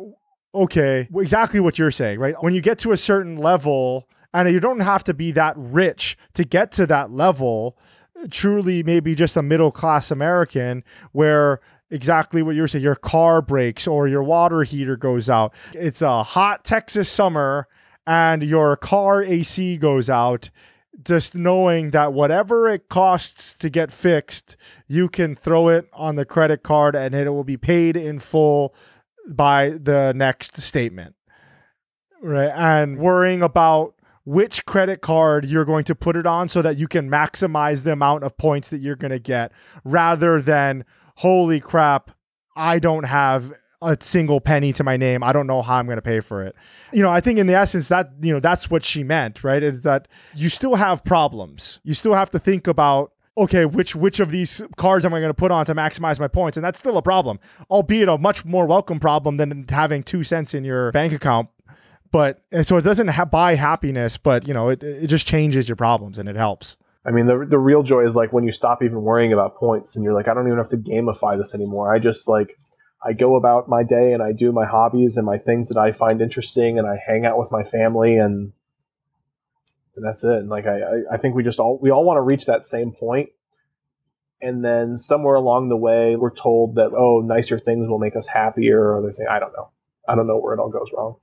okay, exactly what you're saying, right? When you get to a certain level, and you don't have to be that rich to get to that level, truly maybe just a middle class American where exactly what you're saying your car breaks or your water heater goes out. It's a hot Texas summer and your car AC goes out. Just knowing that whatever it costs to get fixed, you can throw it on the credit card and it will be paid in full by the next statement. Right. And worrying about which credit card you're going to put it on so that you can maximize the amount of points that you're going to get rather than holy crap i don't have a single penny to my name i don't know how i'm going to pay for it you know i think in the essence that you know that's what she meant right is that you still have problems you still have to think about okay, which which of these cards am I going to put on to maximize my points? And that's still a problem, albeit a much more welcome problem than having two cents in your bank account but eh, so it doesn't ha- buy happiness, but you know, it, it just changes your problems and it helps. I mean, the the real joy is like when you stop even worrying about points and you're like, I don't even have to gamify this anymore. I just like I go about my day and I do my hobbies and my things that I find interesting and I hang out with my family and and that's it. And like I, I think we just all we all want to reach that same point. And then somewhere along the way, we're told that oh, nicer things will make us happier or other things. I don't know. I don't know where it all goes wrong.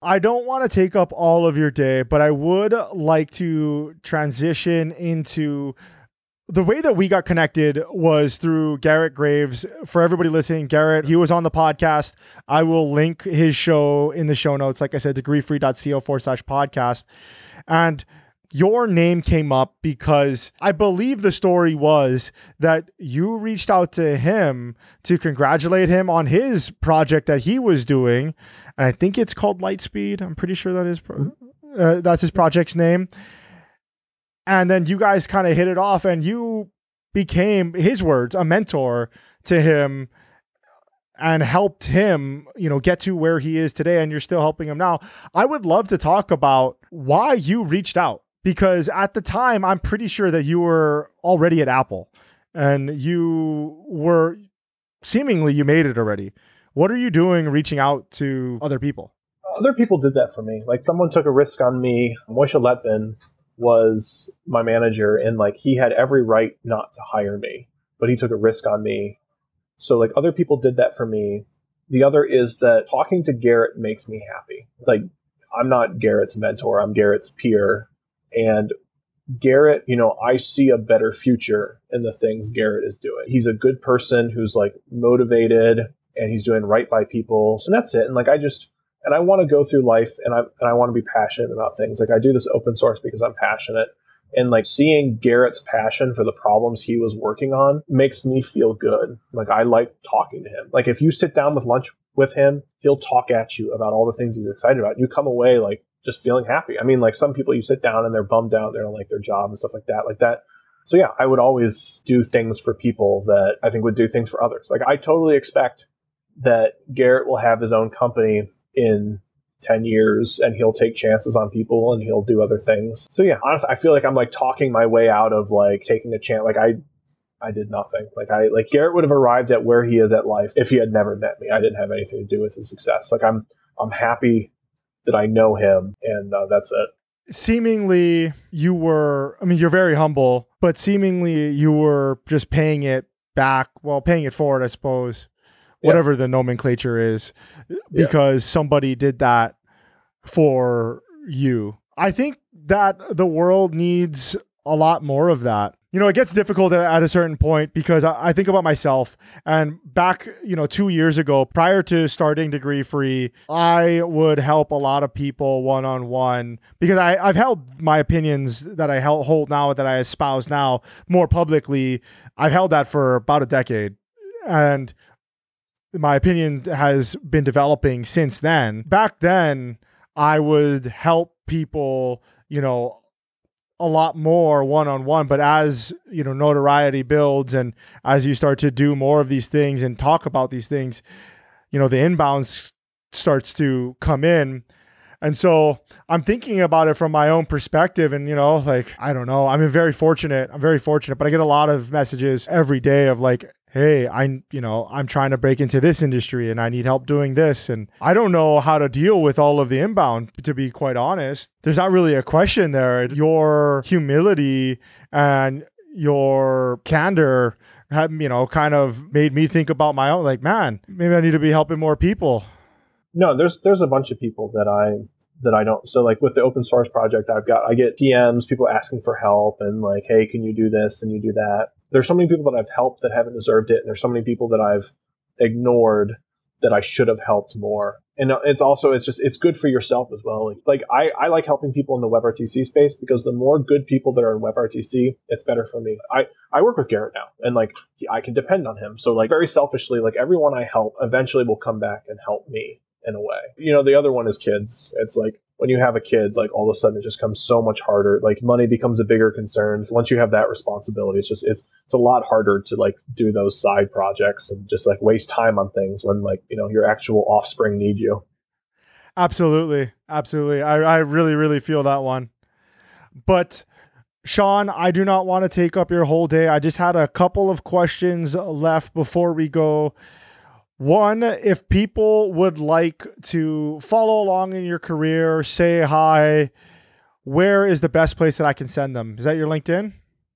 I don't want to take up all of your day, but I would like to transition into the way that we got connected was through Garrett Graves. For everybody listening, Garrett, he was on the podcast. I will link his show in the show notes. Like I said, degreefree.co forward slash podcast. And your name came up because I believe the story was that you reached out to him to congratulate him on his project that he was doing and I think it's called Lightspeed. I'm pretty sure that is pro- uh, that's his project's name. And then you guys kind of hit it off, and you became his words a mentor to him and helped him, you know, get to where he is today and you're still helping him now. I would love to talk about why you reached out because at the time I'm pretty sure that you were already at Apple and you were seemingly you made it already. What are you doing reaching out to other people? Other people did that for me. Like someone took a risk on me. Moshe Letvin was my manager, and like he had every right not to hire me, but he took a risk on me. So like other people did that for me. The other is that talking to Garrett makes me happy. Like I'm not Garrett's mentor, I'm Garrett's peer. And Garrett, you know, I see a better future in the things Garrett is doing. He's a good person who's like motivated, and he's doing right by people. So that's it. And like I just and I want to go through life and I and I want to be passionate about things. Like I do this open source because I'm passionate. And like seeing Garrett's passion for the problems he was working on makes me feel good. Like I like talking to him. Like if you sit down with lunch with him, he'll talk at you about all the things he's excited about. You come away like just feeling happy. I mean, like some people you sit down and they're bummed out, they don't like their job and stuff like that. Like that. So yeah, I would always do things for people that I think would do things for others. Like I totally expect that Garrett will have his own company in 10 years and he'll take chances on people and he'll do other things. So yeah, honestly, I feel like I'm like talking my way out of like taking a chance. Like I, I did nothing. Like I, like Garrett would have arrived at where he is at life if he had never met me. I didn't have anything to do with his success. Like I'm, I'm happy that I know him and uh, that's it. Seemingly you were, I mean, you're very humble, but seemingly you were just paying it back. Well, paying it forward, I suppose whatever yeah. the nomenclature is, because yeah. somebody did that for you. I think that the world needs a lot more of that. You know, it gets difficult at a certain point because I, think about myself and back, you know, two years ago, prior to starting Degree Free, I would help a lot of people one on one because I, I've held my opinions that I hold now, that I espouse now more publicly. I've held that for about a decade. And my opinion has been developing since then. Back then, I would help people, you know, a lot more one on one. But as you know, notoriety builds and as you start to do more of these things and talk about these things, you know, the inbounds starts to come in. And so I'm thinking about it from my own perspective. And, you know, like, I don't know. I'm very fortunate. I'm very fortunate, but I get a lot of messages every day of like, hey i you know i'm trying to break into this industry and i need help doing this. And i don't know how to deal with all of the inbound to be quite honest. There's not really a question there. Your humility and your candor have you know kind of made me think about my own like man maybe i need to be helping more people. No there's there's a bunch of people that i that i don't so like with the open source project i've got i get pms people asking for help and like hey can you do this and you do that there's so many people that i've helped that haven't deserved it and there's so many people that i've ignored that i should have helped more and uh, it's also it's just it's good for yourself as well. Like, like I, I like helping people in the WebRTC space because the more good people that are in WebRTC, it's better for me. I I work with Garrett now, and like I can depend on him. So like very selfishly, like everyone I help eventually will come back and help me in a way. You know, the other one is kids. It's like when you have a kid, like all of a sudden it just comes so much harder. Like money becomes a bigger concern. Once you have that responsibility, it's just it's it's a lot harder to like do those side projects and just like waste time on things when like you know your actual offspring need you. Absolutely, absolutely. I I really really feel that one. But Sean, I do not want to take up your whole day. I just had a couple of questions left before we go. One, if people would like to follow along in your career, say hi, where is the best place that I can send them? Is that your LinkedIn?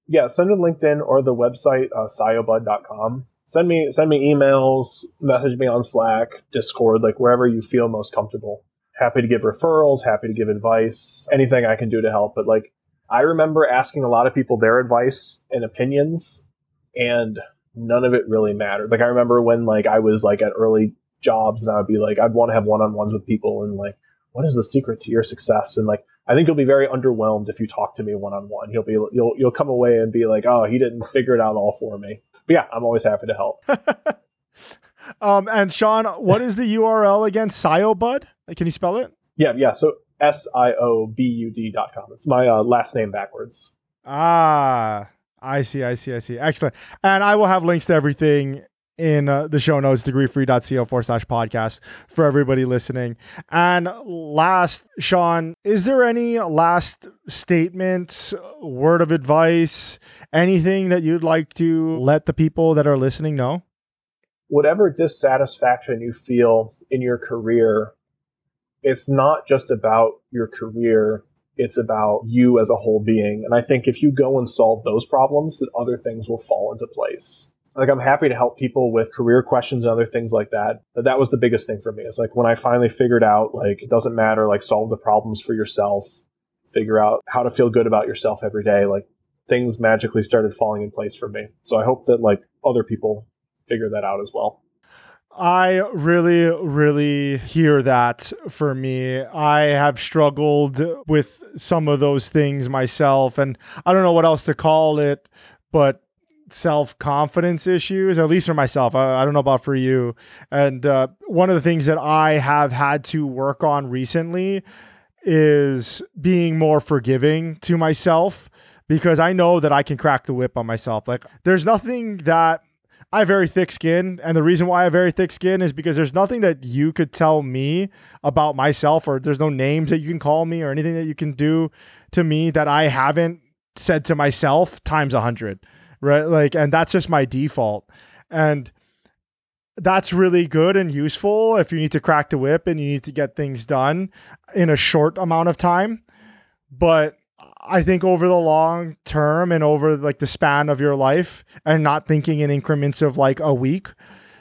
Yeah, send them LinkedIn or the website, uh, siobud.com. Send me, send me emails, message me on Slack, Discord, like wherever you feel most comfortable. Happy to give referrals, happy to give advice, anything I can do to help. But like, I remember asking a lot of people their advice and opinions, and none of it really mattered. Like I remember when like I was like at early jobs and I would be like, I'd want to have one on ones with people and like, what is the secret to your success? And like, I think you'll be very underwhelmed if you talk to me one on one. You'll be you'll you'll come away and be like, oh, he didn't figure it out all for me. But yeah, I'm always happy to help. um, and Sean, what is the URL again? SioBud? Can you spell it? Yeah, yeah. So S I O B U D dot com. It's my uh, last name backwards. Ah, I see, I see, I see. Excellent. And I will have links to everything in uh, the show notes, degreefree.co forward slash podcast for everybody listening. And last, Sean, is there any last statements, word of advice, anything that you'd like to let the people that are listening know? Whatever dissatisfaction you feel in your career, it's not just about your career it's about you as a whole being. And I think if you go and solve those problems, that other things will fall into place. Like I'm happy to help people with career questions and other things like that. But that was the biggest thing for me. It's like when I finally figured out like it doesn't matter, like solve the problems for yourself, figure out how to feel good about yourself every day, like things magically started falling in place for me. So I hope that like other people figure that out as well. I really, really hear that for me. I have struggled with some of those things myself, and I don't know what else to call it, but self confidence issues, at least for myself. I, I, don't know about for you. And uh, one of the things that I have had to work on recently is being more forgiving to myself because I know that I can crack the whip on myself. Like, there's nothing that I have very thick skin, and the reason why I have very thick skin is because there's nothing that you could tell me about myself, or there's no names that you can call me, or anything that you can do to me that I haven't said to myself times a hundred, right? Like, and that's just my default, and that's really good and useful if you need to crack the whip and you need to get things done in a short amount of time, but I think over the long term and over like the span of your life and not thinking in increments of like a week,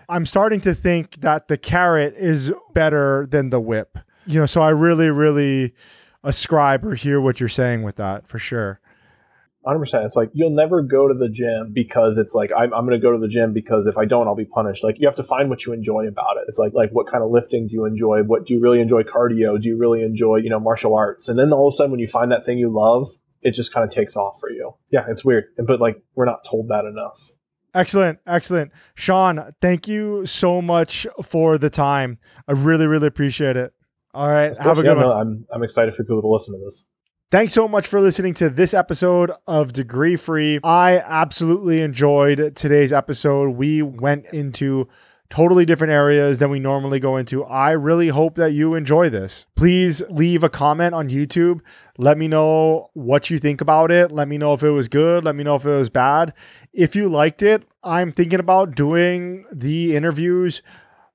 I'm starting to think that the carrot is better than the whip. You know, so I really, really ascribe or hear what you're saying with that for sure. 100%. It's like you'll never go to the gym because it's like I'm, I'm going to go to the gym because if I don't, I'll be punished. Like you have to find what you enjoy about it. It's like like what kind of lifting do you enjoy? What do you really enjoy? Cardio? Do you really enjoy you know martial arts? And then all of a sudden, when you find that thing you love, it just kind of takes off for you. Yeah, it's weird, but like we're not told that enough. Excellent, excellent, Sean. Thank you so much for the time. I really, really appreciate it. All right, have a good yeah, one. No, I'm I'm excited for people to listen to this. Thanks so much for listening to this episode of Degree Free. I absolutely enjoyed today's episode. We went into totally different areas than we normally go into. I really hope that you enjoy this. Please leave a comment on YouTube. Let me know what you think about it. Let me know if it was good. Let me know if it was bad. If you liked it, I'm thinking about doing the interviews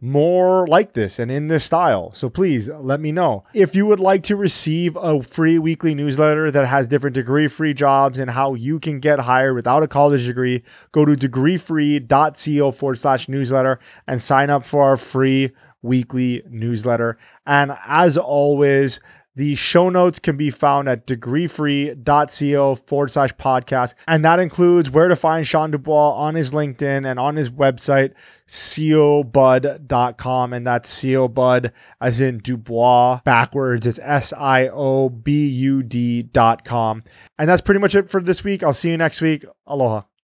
more like this and in this style. So please let me know. If you would like to receive a free weekly newsletter that has different degree free jobs and how you can get hired without a college degree, go to degreefree.co forward slash newsletter and sign up for our free weekly newsletter. And as always, the show notes can be found at degreefree.co forward slash podcast. And that includes where to find Sean Dubois on his LinkedIn and on his website, siobud.com. And that's siobud as in Dubois backwards. It's S I O B U D.com. And that's pretty much it for this week. I'll see you next week. Aloha.